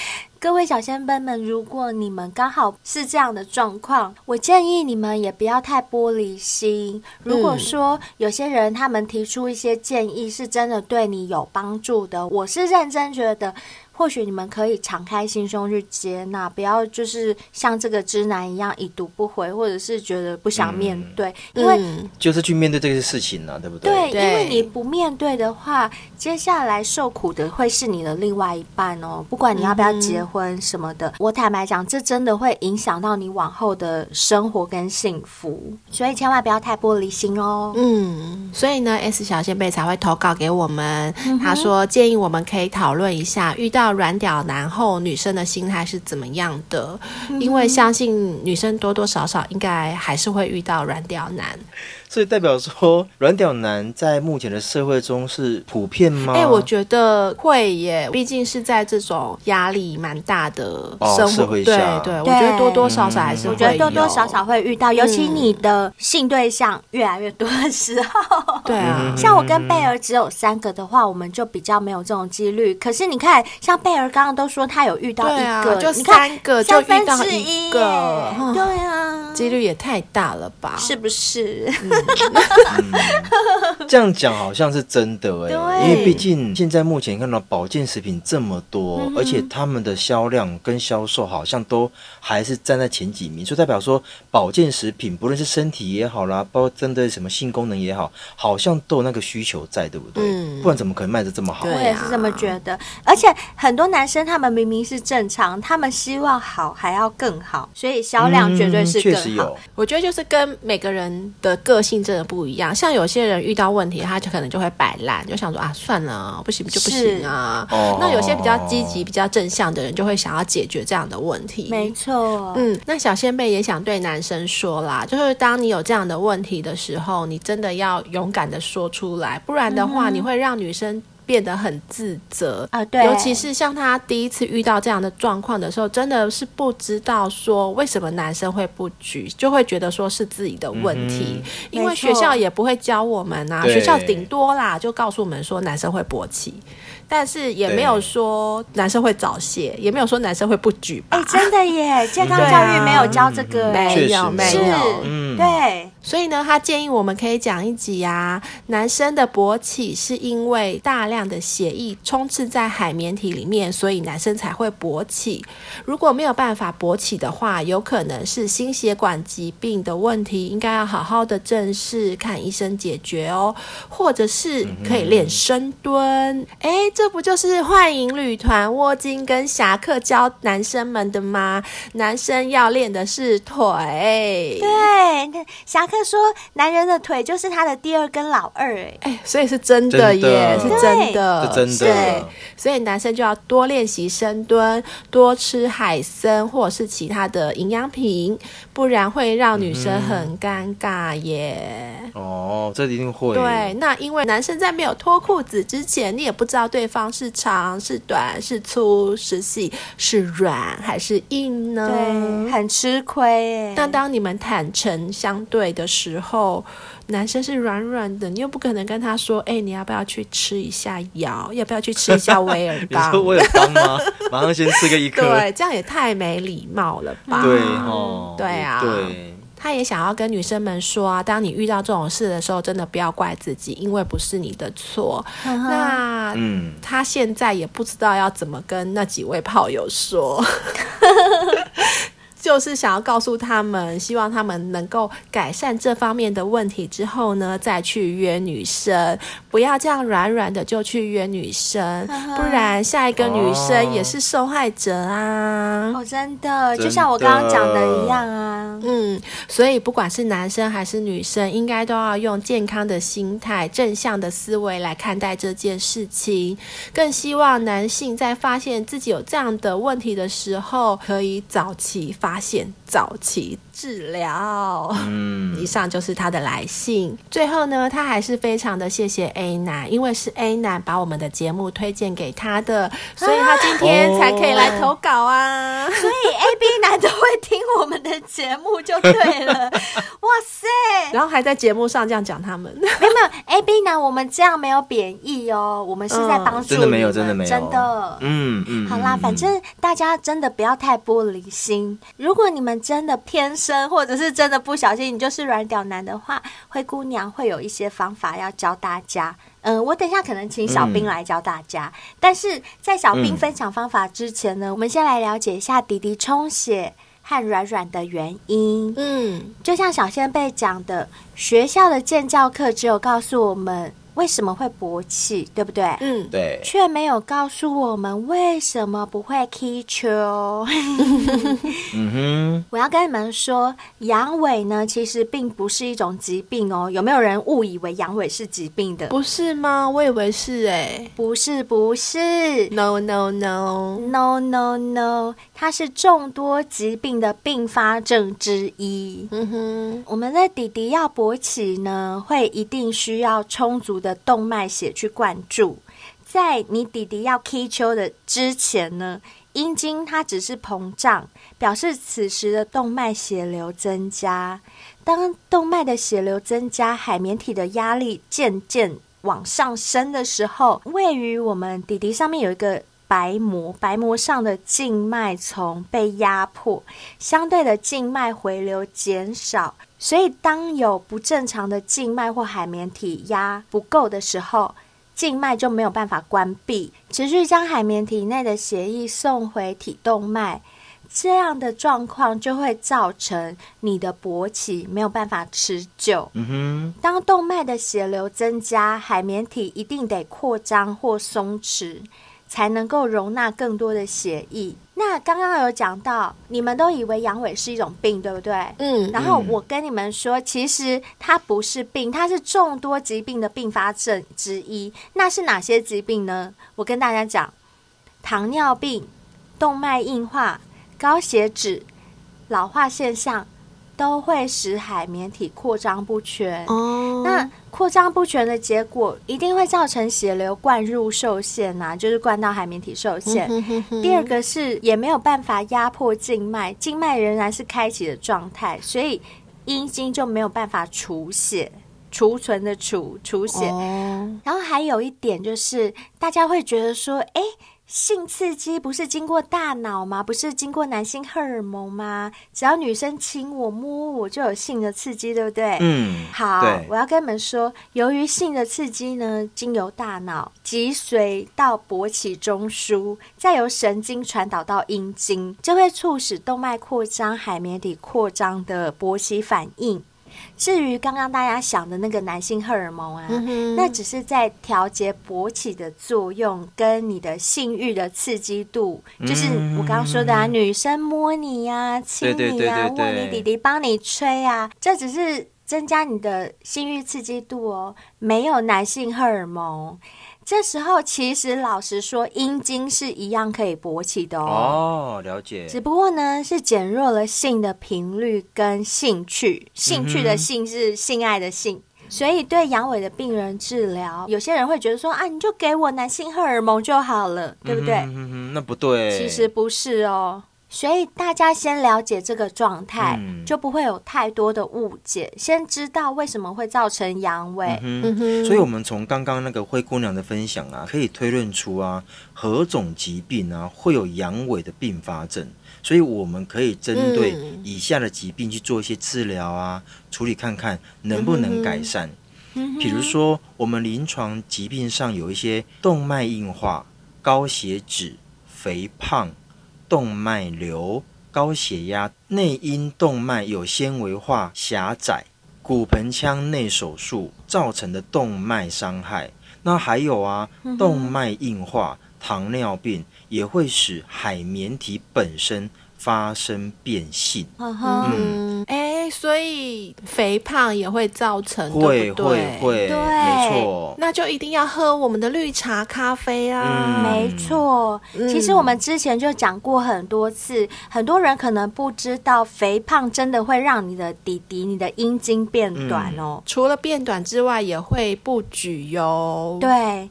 各位小仙贝们，如果你们刚好是这样的状况，我建议你们也不要太玻璃心。如果说有些人他们提出一些建议，是真的对你有帮助的，我是认真觉得。或许你们可以敞开心胸去接纳，不要就是像这个直男一样已读不回，或者是觉得不想面对，嗯、因为、嗯、就是去面对这些事情呢、啊，对不对？对，因为你不面对的话，接下来受苦的会是你的另外一半哦。不管你要不要结婚什么的，嗯、我坦白讲，这真的会影响到你往后的生活跟幸福，所以千万不要太玻璃心哦。嗯，所以呢，S 小仙贝才会投稿给我们，嗯、他说建议我们可以讨论一下遇到。软屌男后，女生的心态是怎么样的？因为相信女生多多少少应该还是会遇到软屌男。所以代表说，软屌男在目前的社会中是普遍吗？哎、欸，我觉得会耶，毕竟是在这种压力蛮大的生活、哦、社会下，对对，对，我觉得多多少少还是会，我觉得多多少少会遇到，尤其你的性对象越来越多的时候。对啊，像我跟贝儿只有三个的话，我们就比较没有这种几率。可是你看，像贝儿刚刚都说他有遇到一个，啊、就三个就遇到一个，对啊，几率也太大了吧？是不是？这样讲好像是真的哎，因为毕竟现在目前看到保健食品这么多，嗯、而且他们的销量跟销售好像都还是站在前几名，就代表说保健食品不论是身体也好啦，包括针对什么性功能也好，好像都有那个需求在，对不对？嗯、不然怎么可能卖的这么好？我也是这么觉得。而且很多男生他们明明是正常，他们希望好还要更好，所以销量绝对是更有。我觉得就是跟每个人的个性真的不一样，像有些人遇到问题，他就可能就会摆烂，就想说啊，算了，不行就不行啊。那有些比较积极、比较正向的人，就会想要解决这样的问题。没错，嗯，那小仙贝也想对男生说啦，就是当你有这样的问题的时候，你真的要勇敢的说出来，不然的话，你会让女生。变得很自责啊，对，尤其是像他第一次遇到这样的状况的时候，真的是不知道说为什么男生会不举，就会觉得说是自己的问题，嗯、因为学校也不会教我们啊，学校顶多啦就告诉我们说男生会勃起。但是也没有说男生会早泄，也没有说男生会不举吧？哎，真的耶！健康教育没有教这个，没有，没有，嗯，对。所以呢，他建议我们可以讲一集啊，男生的勃起是因为大量的血液充斥在海绵体里面，所以男生才会勃起。如果没有办法勃起的话，有可能是心血管疾病的问题，应该要好好的正视，看医生解决哦。或者是可以练深蹲，哎。这不就是幻影旅团沃金跟侠客教男生们的吗？男生要练的是腿。对，侠客得说，男人的腿就是他的第二根老二，哎，哎，所以是真的耶，真的。是真的，是真的。对，所以男生就要多练习深蹲，多吃海参或者是其他的营养品，不然会让女生很尴尬耶。嗯、哦，这一定会。对，那因为男生在没有脱裤子之前，你也不知道对方是长是短，是粗是细，是软还是硬呢？对，很吃亏耶。但当你们坦诚相对的时候，男生是软软的，你又不可能跟他说：“哎、欸，你要不要去吃一下药？要不要去吃一下威尔 刚？”你说威尔刚吗？马上先吃个一颗。对，这样也太没礼貌了吧？对哦，对啊，对。他也想要跟女生们说啊，当你遇到这种事的时候，真的不要怪自己，因为不是你的错。那嗯，他现在也不知道要怎么跟那几位炮友说。就是想要告诉他们，希望他们能够改善这方面的问题之后呢，再去约女生，不要这样软软的就去约女生，不然下一个女生也是受害者啊！哦，真的，就像我刚刚讲的一样啊。嗯，所以不管是男生还是女生，应该都要用健康的心态、正向的思维来看待这件事情。更希望男性在发现自己有这样的问题的时候，可以早期发。发现。早期治疗，嗯，以上就是他的来信。最后呢，他还是非常的谢谢 A 男，因为是 A 男把我们的节目推荐给他的，所以他今天才可以来投稿啊。哦、所以 A、B 男都会听我们的节目就对了。哇塞！然后还在节目上这样讲他们，没有没有 A、B 男，我们这样没有贬义哦，我们是在帮助、嗯、真的没有，真的没有，真的。嗯嗯。好啦，反正大家真的不要太玻璃心。如果你们真的偏生，或者是真的不小心，你就是软屌男的话，灰姑娘会有一些方法要教大家。嗯，我等一下可能请小兵来教大家。嗯、但是在小兵分享方法之前呢，嗯、我们先来了解一下迪迪充血和软软的原因。嗯，就像小仙贝讲的，学校的建教课只有告诉我们。为什么会勃起，对不对？嗯，对，却没有告诉我们为什么不会踢球。嗯哼，我要跟你们说，阳痿呢，其实并不是一种疾病哦。有没有人误以为阳痿是疾病的？不是吗？我以为是哎，不是，不是，no no no no no no，它是众多疾病的并发症之一。嗯哼，我们的弟弟要勃起呢，会一定需要充足的。动脉血去灌注，在你弟弟要踢球的之前呢，阴茎它只是膨胀，表示此时的动脉血流增加。当动脉的血流增加，海绵体的压力渐渐往上升的时候，位于我们弟弟上面有一个白膜，白膜上的静脉丛被压迫，相对的静脉回流减少。所以，当有不正常的静脉或海绵体压不够的时候，静脉就没有办法关闭，持续将海绵体内的血液送回体动脉。这样的状况就会造成你的勃起没有办法持久。嗯哼。当动脉的血流增加，海绵体一定得扩张或松弛，才能够容纳更多的血液。那刚刚有讲到，你们都以为阳痿是一种病，对不对？嗯。然后我跟你们说，其实它不是病，它是众多疾病的并发症之一。那是哪些疾病呢？我跟大家讲：糖尿病、动脉硬化、高血脂、老化现象。都会使海绵体扩张不全。哦，那扩张不全的结果，一定会造成血流灌入受限呐、啊，就是灌到海绵体受限。嗯、哼哼哼。第二个是也没有办法压迫静脉，静脉仍然是开启的状态，所以阴茎就没有办法储血，储存的储储血。哦。然后还有一点就是，大家会觉得说，哎。性刺激不是经过大脑吗？不是经过男性荷尔蒙吗？只要女生亲我、摸我，就有性的刺激，对不对？嗯，好，我要跟你们说，由于性的刺激呢，经由大脑，脊髓到勃起中枢，再由神经传导到阴茎，就会促使动脉扩张、海绵体扩张的勃起反应。至于刚刚大家想的那个男性荷尔蒙啊，嗯、那只是在调节勃起的作用，跟你的性欲的刺激度，嗯、就是我刚刚说的啊，女生摸你呀、啊、亲你呀、啊，握你弟弟帮你吹啊，这只是增加你的性欲刺激度哦，没有男性荷尔蒙。这时候其实老实说，阴茎是一样可以勃起的哦。哦，了解。只不过呢，是减弱了性的频率跟兴趣。兴趣的性是性爱的性，嗯、所以对阳痿的病人治疗，有些人会觉得说啊，你就给我男性荷尔蒙就好了，对不对？嗯哼哼，那不对，其实不是哦。所以大家先了解这个状态，嗯、就不会有太多的误解。先知道为什么会造成阳痿。嗯嗯、哼所以，我们从刚刚那个灰姑娘的分享啊，可以推论出啊，何种疾病啊会有阳痿的并发症。所以，我们可以针对以下的疾病去做一些治疗啊，嗯、处理看看能不能改善。嗯、哼比如说，我们临床疾病上有一些动脉硬化、高血脂、肥胖。动脉瘤、高血压、内因动脉有纤维化狭窄、骨盆腔内手术造成的动脉伤害，那还有啊，动脉硬化、糖尿病也会使海绵体本身发生变性。嗯，哎，所以肥胖也会造成，会对不对？会会，对，没错。那就一定要喝我们的绿茶咖啡啊！嗯、没错，其实我们之前就讲过很多次，嗯、很多人可能不知道，肥胖真的会让你的底底、你的阴茎变短哦。嗯、除了变短之外，也会不举哟。对。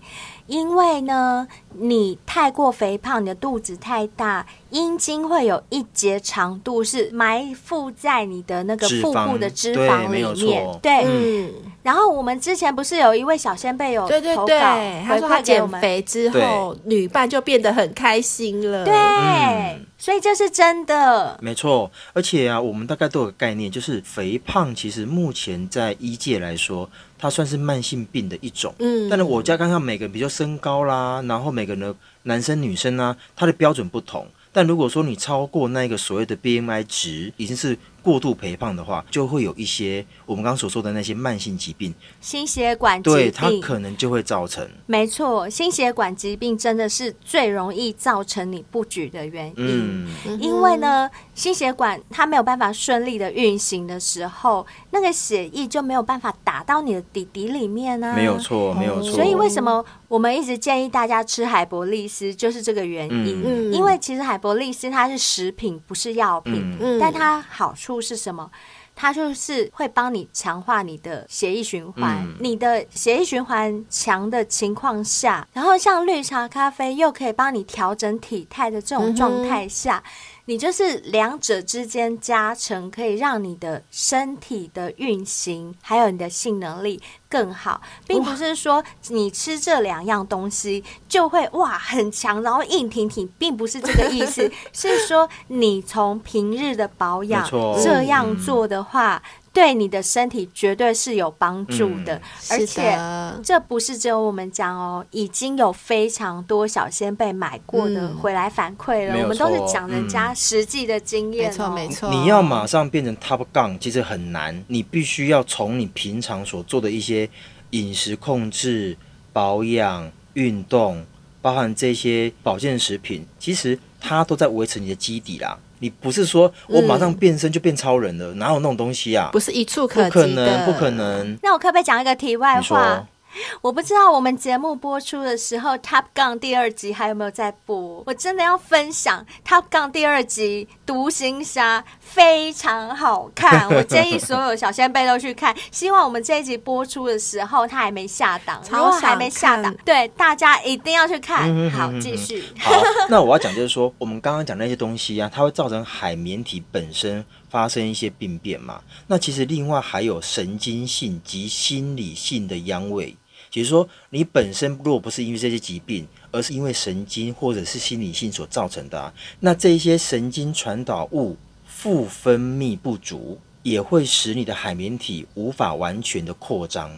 因为呢，你太过肥胖，你的肚子太大，阴茎会有一节长度是埋伏在你的那个腹部的脂肪里面。对，嗯。然后我们之前不是有一位小先辈有对对对，他说他减肥之后，女伴就变得很开心了。对，所以这是真的。没错，而且啊，我们大概都有个概念，就是肥胖其实目前在医界来说。它算是慢性病的一种，嗯，但是我家看看每个人，比如身高啦，然后每个人的男生女生啊，他的标准不同。但如果说你超过那个所谓的 BMI 值，已经是过度肥胖的话，就会有一些我们刚刚所说的那些慢性疾病，心血管疾病，对，它可能就会造成。没错，心血管疾病真的是最容易造成你不举的原因。嗯，因为呢，心血管它没有办法顺利的运行的时候，那个血液就没有办法打到你的底底里面呢、啊。没有错，没有错。所以为什么我们一直建议大家吃海博利斯，就是这个原因。嗯，因为其实海博利斯它是食品，不是药品，嗯、但它好处。是什么？它就是会帮你强化你的血液循环。嗯、你的血液循环强的情况下，然后像绿茶咖啡又可以帮你调整体态的这种状态下。嗯你就是两者之间加成，可以让你的身体的运行，还有你的性能力更好，并不是说你吃这两样东西就会哇很强，然后硬挺挺，并不是这个意思，是说你从平日的保养这样做的话。对你的身体绝对是有帮助的，嗯、而且这不是只有我们讲哦，已经有非常多小仙贝买过的回来反馈了。嗯、我们都是讲人家实际的经验、哦，没错没错。你要马上变成 top 杠，其实很难。你必须要从你平常所做的一些饮食控制、保养、运动，包含这些保健食品，其实它都在维持你的基底啦。你不是说我马上变身就变超人了？嗯、哪有那种东西啊？不是一触可不可能，不可能。那我可不可以讲一个题外话？我不知道我们节目播出的时候，《Top Gun》第二集还有没有在播？我真的要分享《Top Gun》第二集《独行侠》非常好看，我建议所有小仙辈都去看。希望我们这一集播出的时候，它还没下档，如果还没下档，对大家一定要去看。好，继续。好，那我要讲就是说，我们刚刚讲那些东西啊，它会造成海绵体本身发生一些病变嘛？那其实另外还有神经性及心理性的阳痿。其实说，你本身如果不是因为这些疾病，而是因为神经或者是心理性所造成的啊，那这些神经传导物赋分泌不足，也会使你的海绵体无法完全的扩张，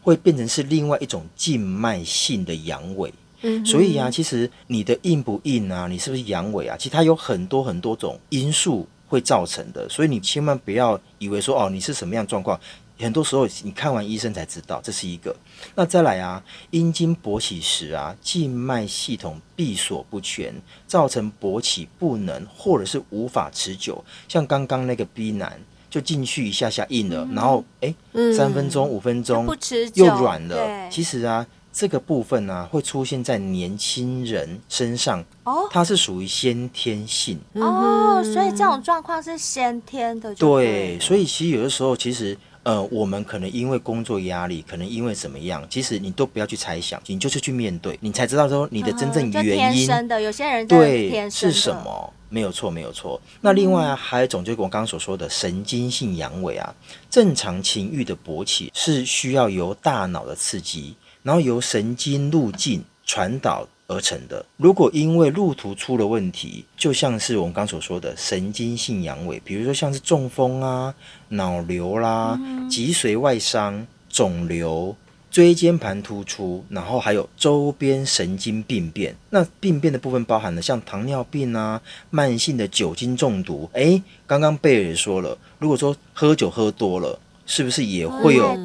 会变成是另外一种静脉性的阳痿。嗯，所以啊，其实你的硬不硬啊，你是不是阳痿啊？其实它有很多很多种因素会造成的，所以你千万不要以为说哦，你是什么样状况。很多时候，你看完医生才知道这是一个。那再来啊，阴茎勃起时啊，静脉系统闭锁不全，造成勃起不能或者是无法持久。像刚刚那个 B 男，就进去一下下硬了，然后哎，三分钟、五分钟又软了。其实啊。这个部分呢、啊，会出现在年轻人身上哦，它是属于先天性哦，所以这种状况是先天的。对，所以其实有的时候，其实呃，我们可能因为工作压力，可能因为怎么样，其实你都不要去猜想，你就是去面对，你才知道说你的真正原因。天生的，有些人对是什么？没有错，没有错。那另外啊，还有一种就是我刚刚所说的神经性阳痿啊，正常情欲的勃起是需要由大脑的刺激。然后由神经路径传导而成的。如果因为路途出了问题，就像是我们刚所说的神经性阳痿，比如说像是中风啊、脑瘤啦、脊髓外伤、肿瘤、椎间盘突出，然后还有周边神经病变。那病变的部分包含了像糖尿病啊、慢性的酒精中毒。诶，刚刚贝尔也说了，如果说喝酒喝多了。是不是也会有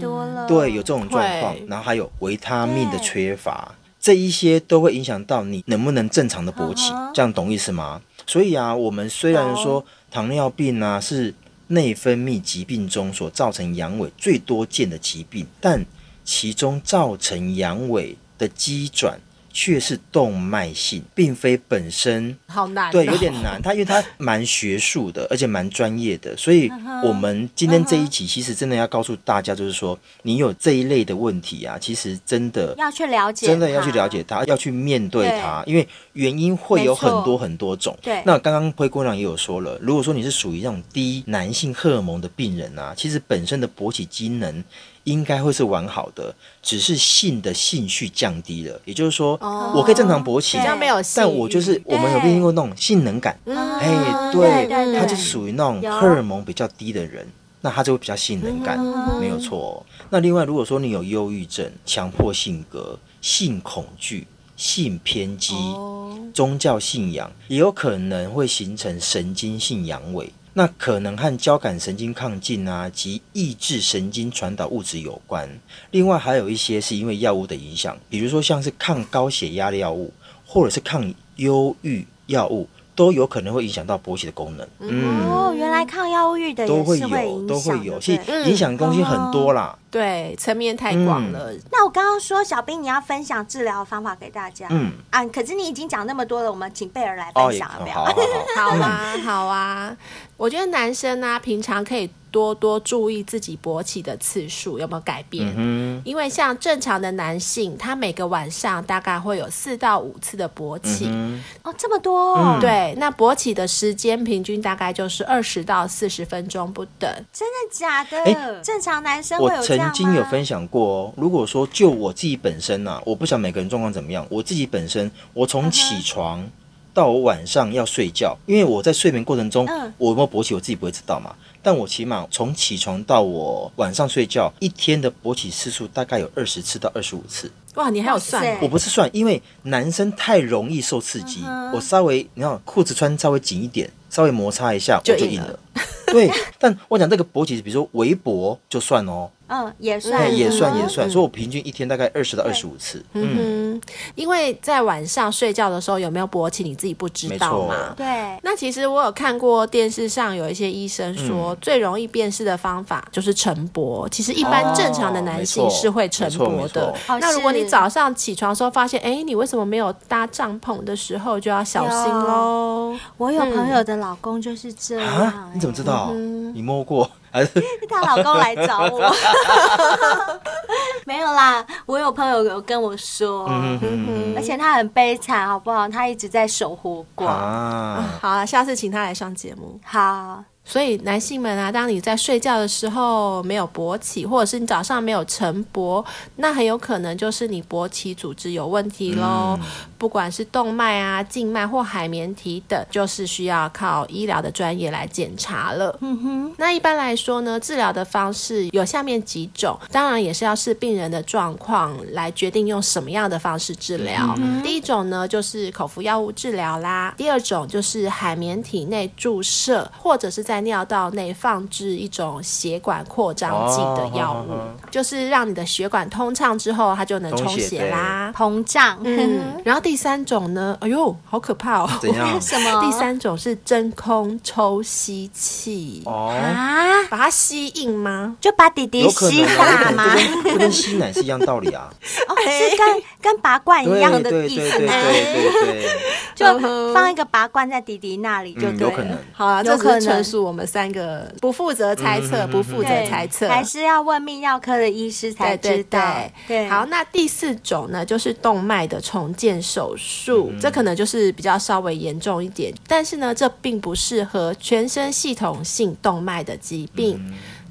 对有这种状况？然后还有维他命的缺乏，这一些都会影响到你能不能正常的勃起，这样懂意思吗？所以啊，我们虽然说糖尿病啊是内分泌疾病中所造成阳痿最多见的疾病，但其中造成阳痿的机转。却是动脉性，并非本身好难，对，有点难。它因为它蛮学术的，而且蛮专业的，所以我们今天这一集其实真的要告诉大家，就是说你有这一类的问题啊，其实真的要去了解，真的要去了解它，要去面对它，因为原因会有很多很多种。对，那刚刚灰姑娘也有说了，如果说你是属于那种低男性荷尔蒙的病人啊，其实本身的勃起机能。应该会是完好的，只是性的兴趣降低了。也就是说，哦、我可以正常勃起，但我就是我们有没有听过那种性能感？哎，对，他就是属于那种荷尔蒙比较低的人，那他就会比较性能感，嗯、没有错。那另外，如果说你有忧郁症、强迫性格、性恐惧、性偏激、哦、宗教信仰，也有可能会形成神经性阳痿。那可能和交感神经亢进啊及抑制神经传导物质有关，另外还有一些是因为药物的影响，比如说像是抗高血压的药物，或者是抗忧郁药物。都有可能会影响到勃起的功能。嗯，哦，原来抗忧郁的也是会影响，都会有，都会有，其实影响的东西很多啦。对，层面太广了。那我刚刚说，小兵你要分享治疗方法给大家。嗯啊，可是你已经讲那么多了，我们请贝尔来分享了没有？好，好啊，好啊。我觉得男生呢，平常可以。多多注意自己勃起的次数有没有改变？嗯、因为像正常的男性，他每个晚上大概会有四到五次的勃起。嗯、哦，这么多、哦嗯？对，那勃起的时间平均大概就是二十到四十分钟不等。真的假的？欸、正常男生会有曾经有分享过哦。如果说就我自己本身啊，我不晓得每个人状况怎么样。我自己本身，我从起床到我晚上要睡觉，嗯、因为我在睡眠过程中，嗯、我有没有勃起，我自己不会知道嘛。但我起码从起床到我晚上睡觉，一天的勃起次数大概有二十次到二十五次。哇，你还有算？我不是算，因为男生太容易受刺激，嗯、我稍微你看裤子穿稍微紧一点，稍微摩擦一下我就硬了。对，但我讲这个勃起，比如说围脖就算哦。嗯，也算，也算，也算。所以我平均一天大概二十到二十五次。嗯，因为在晚上睡觉的时候有没有勃起，你自己不知道嘛。对。那其实我有看过电视上有一些医生说，最容易辨识的方法就是晨勃。其实一般正常的男性是会晨勃的。那如果你早上起床的时候发现，哎，你为什么没有搭帐篷的时候，就要小心喽。我有朋友的老公就是这样。你怎么知道？你摸过还是？她老公来找我，没有啦。我有朋友有跟我说，而且他很悲惨，好不好？他一直在守活寡。啊、好啊，下次请他来上节目。好。所以男性们啊，当你在睡觉的时候没有勃起，或者是你早上没有晨勃，那很有可能就是你勃起组织有问题喽。嗯、不管是动脉啊、静脉或海绵体等，就是需要靠医疗的专业来检查了。嗯哼。那一般来说呢，治疗的方式有下面几种，当然也是要视病人的状况来决定用什么样的方式治疗。嗯、第一种呢，就是口服药物治疗啦；第二种就是海绵体内注射，或者是在在尿道内放置一种血管扩张剂的药物，哦、就是让你的血管通畅之后，它就能充血啦，膨胀。嗯，然后第三种呢？哎呦，好可怕哦！怎样？什么？第三种是真空抽吸器哦啊，把它吸硬吗？就把弟弟吸大吗？跟，跟吸奶是一样道理啊。哦，是跟跟拔罐一样的意思吗？对对对，就放一个拔罐在弟弟那里就对了。有可能。好啊，这可纯属我们三个不负责猜测，不负责猜测，还是要问泌尿科的医师才知道。对，好，那第四种呢，就是动脉的重建手术，这可能就是比较稍微严重一点，但是呢，这并不适合全身系统性动脉的疾病。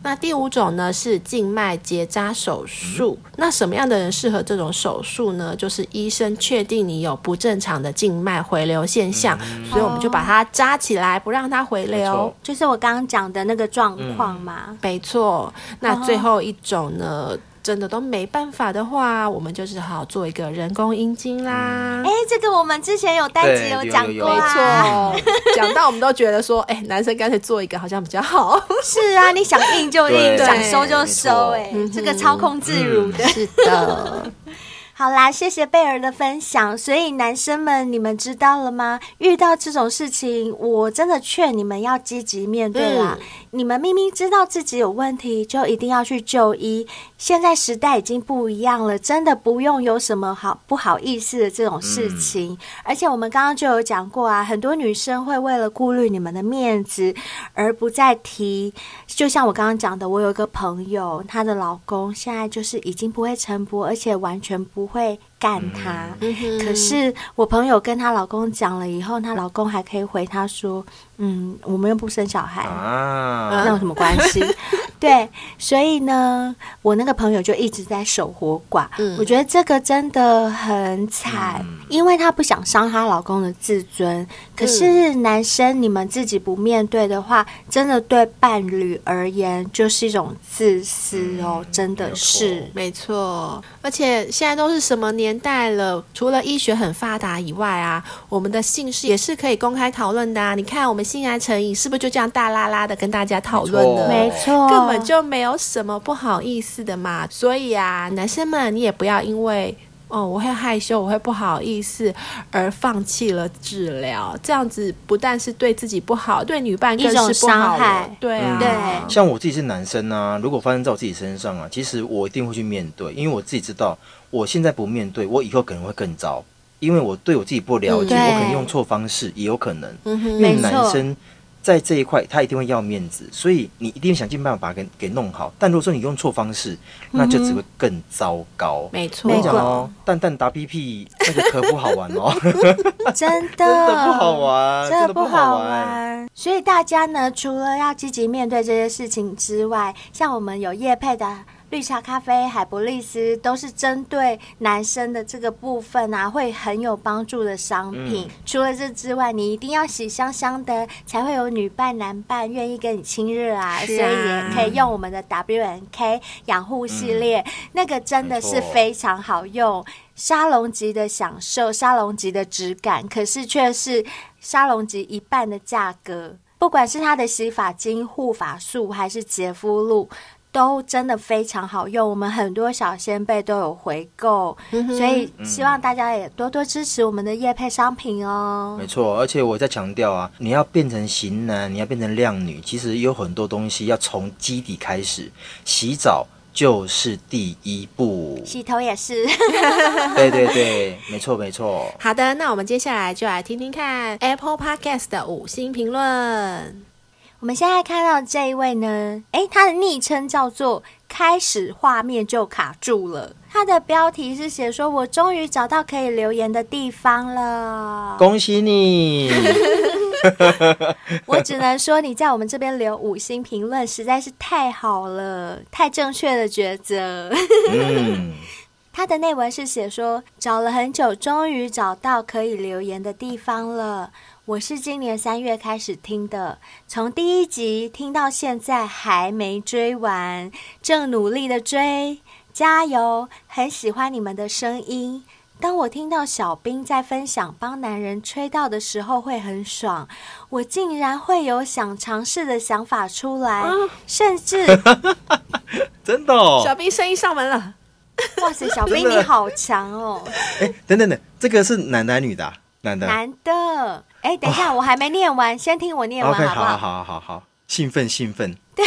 那第五种呢，是静脉结扎手术。那什么样的人适合这种手术呢？就是医生确定你有不正常的静脉回流现象，所以我们就把它扎起来，不让它回流。就是我刚刚讲的那个状况嘛。没错。那最后一种呢？真的都没办法的话，我们就只好做一个人工阴茎啦。哎、欸，这个我们之前有单集有讲过，啊，没错，讲到我们都觉得说，哎、欸，男生干脆做一个好像比较好。是啊，你想硬就硬，想收就收，哎，这个操控自如的。嗯、是的。好啦，谢谢贝儿的分享。所以男生们，你们知道了吗？遇到这种事情，我真的劝你们要积极面对啦。嗯、你们明明知道自己有问题，就一定要去就医。现在时代已经不一样了，真的不用有什么好不好意思的这种事情。嗯、而且我们刚刚就有讲过啊，很多女生会为了顾虑你们的面子而不再提。就像我刚刚讲的，我有一个朋友，她的老公现在就是已经不会晨勃，而且完全不。不会干她，嗯、可是我朋友跟她老公讲了以后，她老公还可以回她说：“嗯，我们又不生小孩，啊、那有什么关系？” 对，所以呢，我那个朋友就一直在守活寡。嗯、我觉得这个真的很惨，嗯、因为她不想伤她老公的自尊。可是男生，你们自己不面对的话，真的对伴侣而言就是一种自私哦，嗯、真的是。没错。而且现在都是什么年代了？除了医学很发达以外啊，我们的姓氏也是可以公开讨论的啊。你看，我们性爱成瘾是不是就这样大拉拉的跟大家讨论呢？没错，根本就没有什么不好意思的嘛。所以啊，男生们，你也不要因为。哦，我会害羞，我会不好意思，而放弃了治疗，这样子不但是对自己不好，对女伴更是不好。伤害。对啊，对。像我自己是男生啊，如果发生在我自己身上啊，其实我一定会去面对，因为我自己知道，我现在不面对，我以后可能会更糟，因为我对我自己不了解，嗯、我可能用错方式，也有可能。因为男生。在这一块，他一定会要面子，所以你一定想尽办法把它给给弄好。但如果说你用错方式，那就只会更糟糕。没错，蛋蛋打屁屁那个可不好玩哦，真的真的不好玩，真的不好玩。所以大家呢，除了要积极面对这些事情之外，像我们有叶配的。绿茶咖啡、海博利斯都是针对男生的这个部分啊，会很有帮助的商品。嗯、除了这之外，你一定要洗香香的，才会有女伴、男伴愿意跟你亲热啊。啊所以也可以用我们的 W N K 养护系列，嗯、那个真的是非常好用，沙龙级的享受，沙龙级的质感，可是却是沙龙级一半的价格。不管是它的洗发精、护发素，还是洁肤露。都真的非常好用，我们很多小仙贝都有回购，嗯、所以希望大家也多多支持我们的夜配商品哦。没错，而且我在强调啊，你要变成型男，你要变成靓女，其实有很多东西要从基底开始，洗澡就是第一步，洗头也是。对对对，没错没错。好的，那我们接下来就来听听看 Apple Podcast 的五星评论。我们现在看到这一位呢，诶，他的昵称叫做“开始画面就卡住了”。他的标题是写说：“我终于找到可以留言的地方了。”恭喜你！我只能说你在我们这边留五星评论实在是太好了，太正确的抉择。嗯，他的内文是写说：“找了很久，终于找到可以留言的地方了。”我是今年三月开始听的，从第一集听到现在还没追完，正努力的追，加油！很喜欢你们的声音，当我听到小兵在分享帮男人吹到的时候会很爽，我竟然会有想尝试的想法出来，啊、甚至真的、哦，小兵声音上门了。哇塞，小兵你好强哦！哎，等等等，这个是男的女的、啊？男的。男的。哎，等一下，哦、我还没念完，先听我念完好不好？好好好好，兴奋兴奋。对，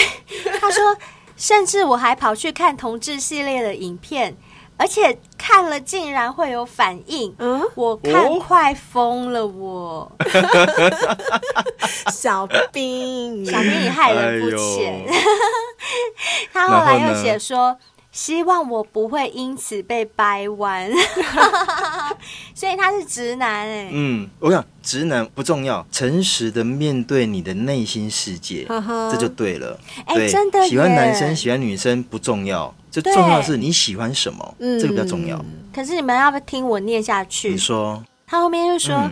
他说，甚至我还跑去看同志系列的影片，而且看了竟然会有反应。嗯，我看快疯了我，我、哦、小兵，小兵你害人不浅。哎、他后来又写说。希望我不会因此被掰弯，所以他是直男哎。嗯，我想直男不重要，诚实的面对你的内心世界，这就对了。哎、欸，真的，喜欢男生喜欢女生不重要，最重要的是你喜欢什么，这个比较重要。可是你们要不要听我念下去？你说，他后面就说。嗯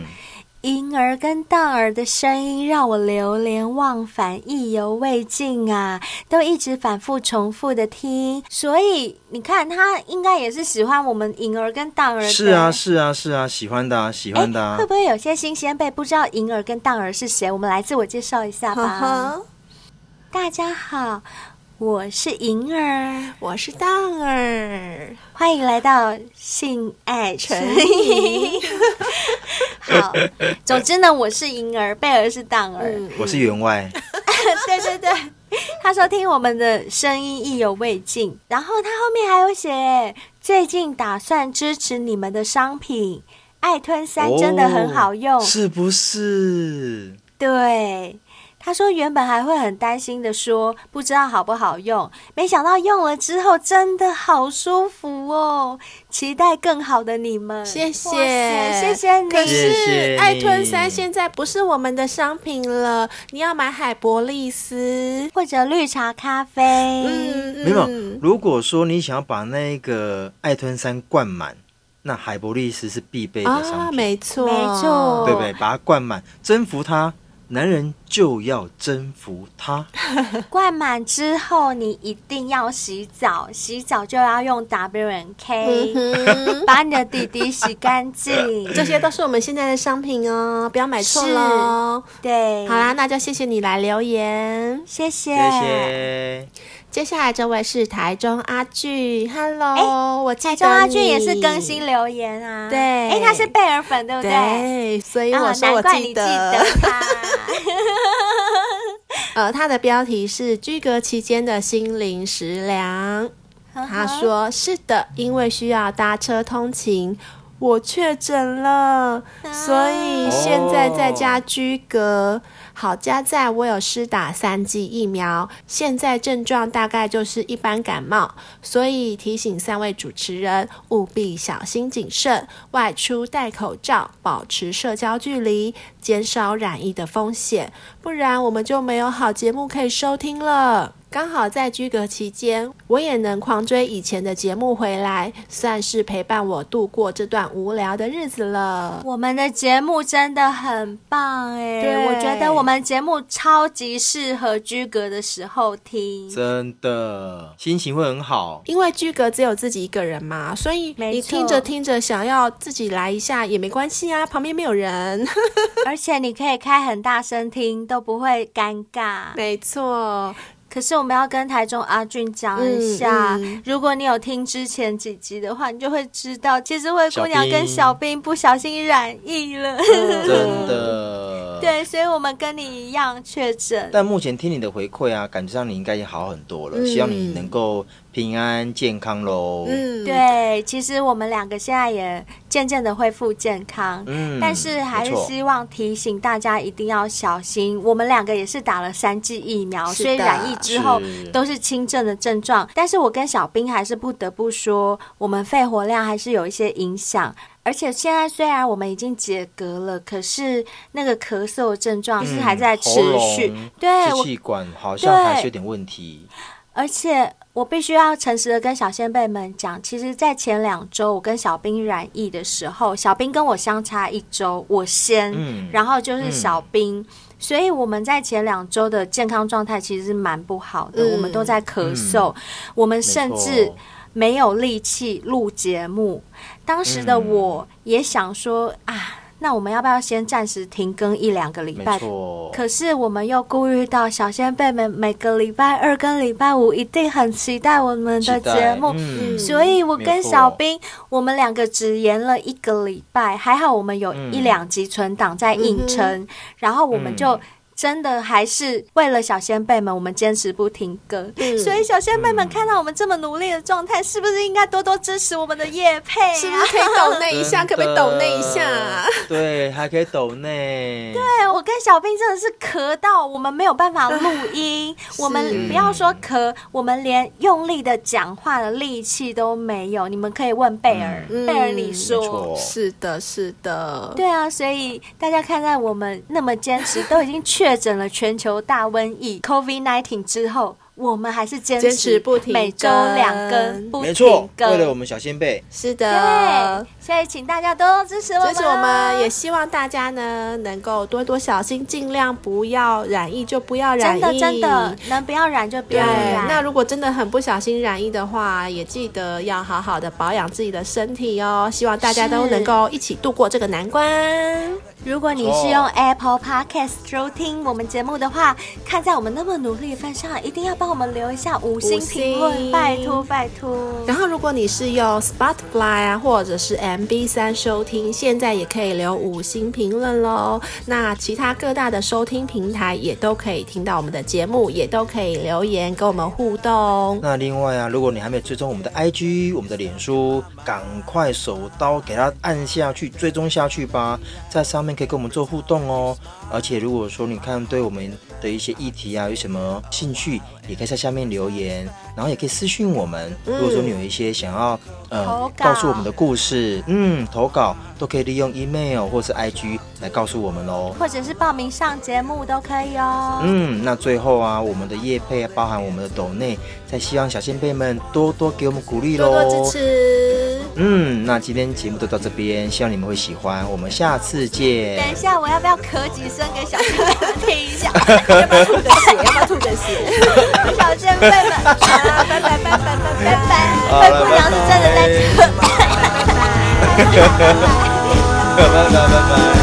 银儿跟蛋儿的声音让我流连忘返，意犹未尽啊！都一直反复重复的听，所以你看他应该也是喜欢我们银儿跟荡儿的。是啊，是啊，是啊，喜欢的啊，喜欢的啊。会不会有些新鲜辈不知道银儿跟荡儿是谁？我们来自我介绍一下吧。呵呵大家好。我是银儿，我是荡儿，欢迎来到性爱成瘾。好，总之呢，我是银儿，贝儿是荡儿，嗯、我是员外。对对对，他说听我们的声音意犹未尽，然后他后面还有写，最近打算支持你们的商品，爱吞三真的很好用，哦、是不是？对。他说：“原本还会很担心的说，不知道好不好用，没想到用了之后真的好舒服哦！期待更好的你们，谢谢，谢谢你。可是爱吞三现在不是我们的商品了，你要买海博利斯或者绿茶咖啡。嗯，嗯没有。如果说你想要把那个爱吞三灌满，那海博利斯是必备的商品，啊、没错，没错，对不对？把它灌满，征服它。”男人就要征服他。灌满之后，你一定要洗澡，洗澡就要用 W N K，把你的弟弟洗干净。这些都是我们现在的商品哦，不要买错喽。对，好啦，那就谢谢你来留言，谢谢。谢谢。接下来这位是台中阿俊，Hello，欸、我台中阿俊也是更新留言啊，对，哎、欸，他是贝尔粉，对不对？对，所以我说我记得，难怪你记得他。呃，他的标题是居隔期间的心灵食粮。他说是的，因为需要搭车通勤，我确诊了，所以现在在家居隔。好家在我有施打三剂疫苗，现在症状大概就是一般感冒，所以提醒三位主持人务必小心谨慎，外出戴口罩，保持社交距离，减少染疫的风险，不然我们就没有好节目可以收听了。刚好在居隔期间，我也能狂追以前的节目回来，算是陪伴我度过这段无聊的日子了。我们的节目真的很棒哎，对，我觉得我们节目超级适合居隔的时候听，真的心情会很好。因为居隔只有自己一个人嘛，所以你听着听着想要自己来一下也没关系啊，旁边没有人，而且你可以开很大声听都不会尴尬。没错。可是我们要跟台中阿俊讲一下，嗯嗯、如果你有听之前几集的话，你就会知道，其实灰姑娘跟小兵不小心染疫了，嗯、真的。对，所以我们跟你一样确诊。但目前听你的回馈啊，感觉上你应该也好很多了，嗯、希望你能够。平安健康喽。嗯，对，其实我们两个现在也渐渐的恢复健康，嗯，但是还是希望提醒大家一定要小心。我们两个也是打了三剂疫苗，所以染疫之后都是轻症的症状。但是我跟小兵还是不得不说，我们肺活量还是有一些影响。而且现在虽然我们已经解隔了，可是那个咳嗽的症状是还在持续。嗯、对，支气管好像还是有点问题。而且我必须要诚实的跟小先辈们讲，其实，在前两周我跟小兵染疫的时候，小兵跟我相差一周，我先，嗯、然后就是小兵，嗯、所以我们在前两周的健康状态其实是蛮不好的，嗯、我们都在咳嗽，嗯、我们甚至。没有力气录节目。当时的我也想说、嗯、啊。那我们要不要先暂时停更一两个礼拜？可是我们又顾虑到小仙贝们每个礼拜二跟礼拜五一定很期待我们的节目，嗯、所以我跟小兵我们两个只延了一个礼拜，还好我们有一两集存档在影城，嗯、然后我们就。嗯真的还是为了小仙贝们，我们坚持不停更。嗯、所以小仙贝们看到我们这么努力的状态，是不是应该多多支持我们的叶佩、啊？是不是可以抖那一下？可不可以抖那一下？对，还可以抖内。对，我跟小兵真的是咳到我们没有办法录音，我们不要说咳，我们连用力的讲话的力气都没有。你们可以问贝尔，贝尔、嗯、你说，是的，是的，对啊。所以大家看在我们那么坚持，都已经确。确诊了全球大瘟疫 COVID-19 之后，我们还是坚持不停，每周两更，不停更，没错，为了我们小仙贝，是的。所以请大家多多支持我们，支持我们，也希望大家呢能够多多小心，尽量不要染疫就不要染疫，真的真的能不要染就不要染。那如果真的很不小心染疫的话，也记得要好好的保养自己的身体哦。希望大家都能够一起度过这个难关。如果你是用 Apple Podcast 收听我们节目的话，看在我们那么努力的份上，一定要帮我们留一下五星评论，拜托拜托。然后，如果你是用 Spotify 啊，或者是 MB 三收听，现在也可以留五星评论喽。那其他各大的收听平台也都可以听到我们的节目，也都可以留言跟我们互动。那另外啊，如果你还没有追踪我们的 IG、我们的脸书，赶快手刀给它按下去，追踪下去吧，在上面。可以跟我们做互动哦，而且如果说你看对我们的一些议题啊有什么兴趣，也可以在下面留言，然后也可以私讯我们。嗯、如果说你有一些想要呃稿告诉我们的故事，嗯，投稿都可以利用 email 或是 IG 来告诉我们哦，或者是报名上节目都可以哦。嗯，那最后啊，我们的业配包含我们的抖内，再希望小仙贝们多多给我们鼓励喽，多多支持。嗯，那今天节目就到这边，希望你们会喜欢。我们下次见。等一下，我要不要咳几声给小仙贝们听一下？要吐个血？要不要吐个血？小仙贝们，好了，拜拜拜拜拜拜拜。灰姑娘是真的在咳。拜拜拜拜。拜拜拜拜。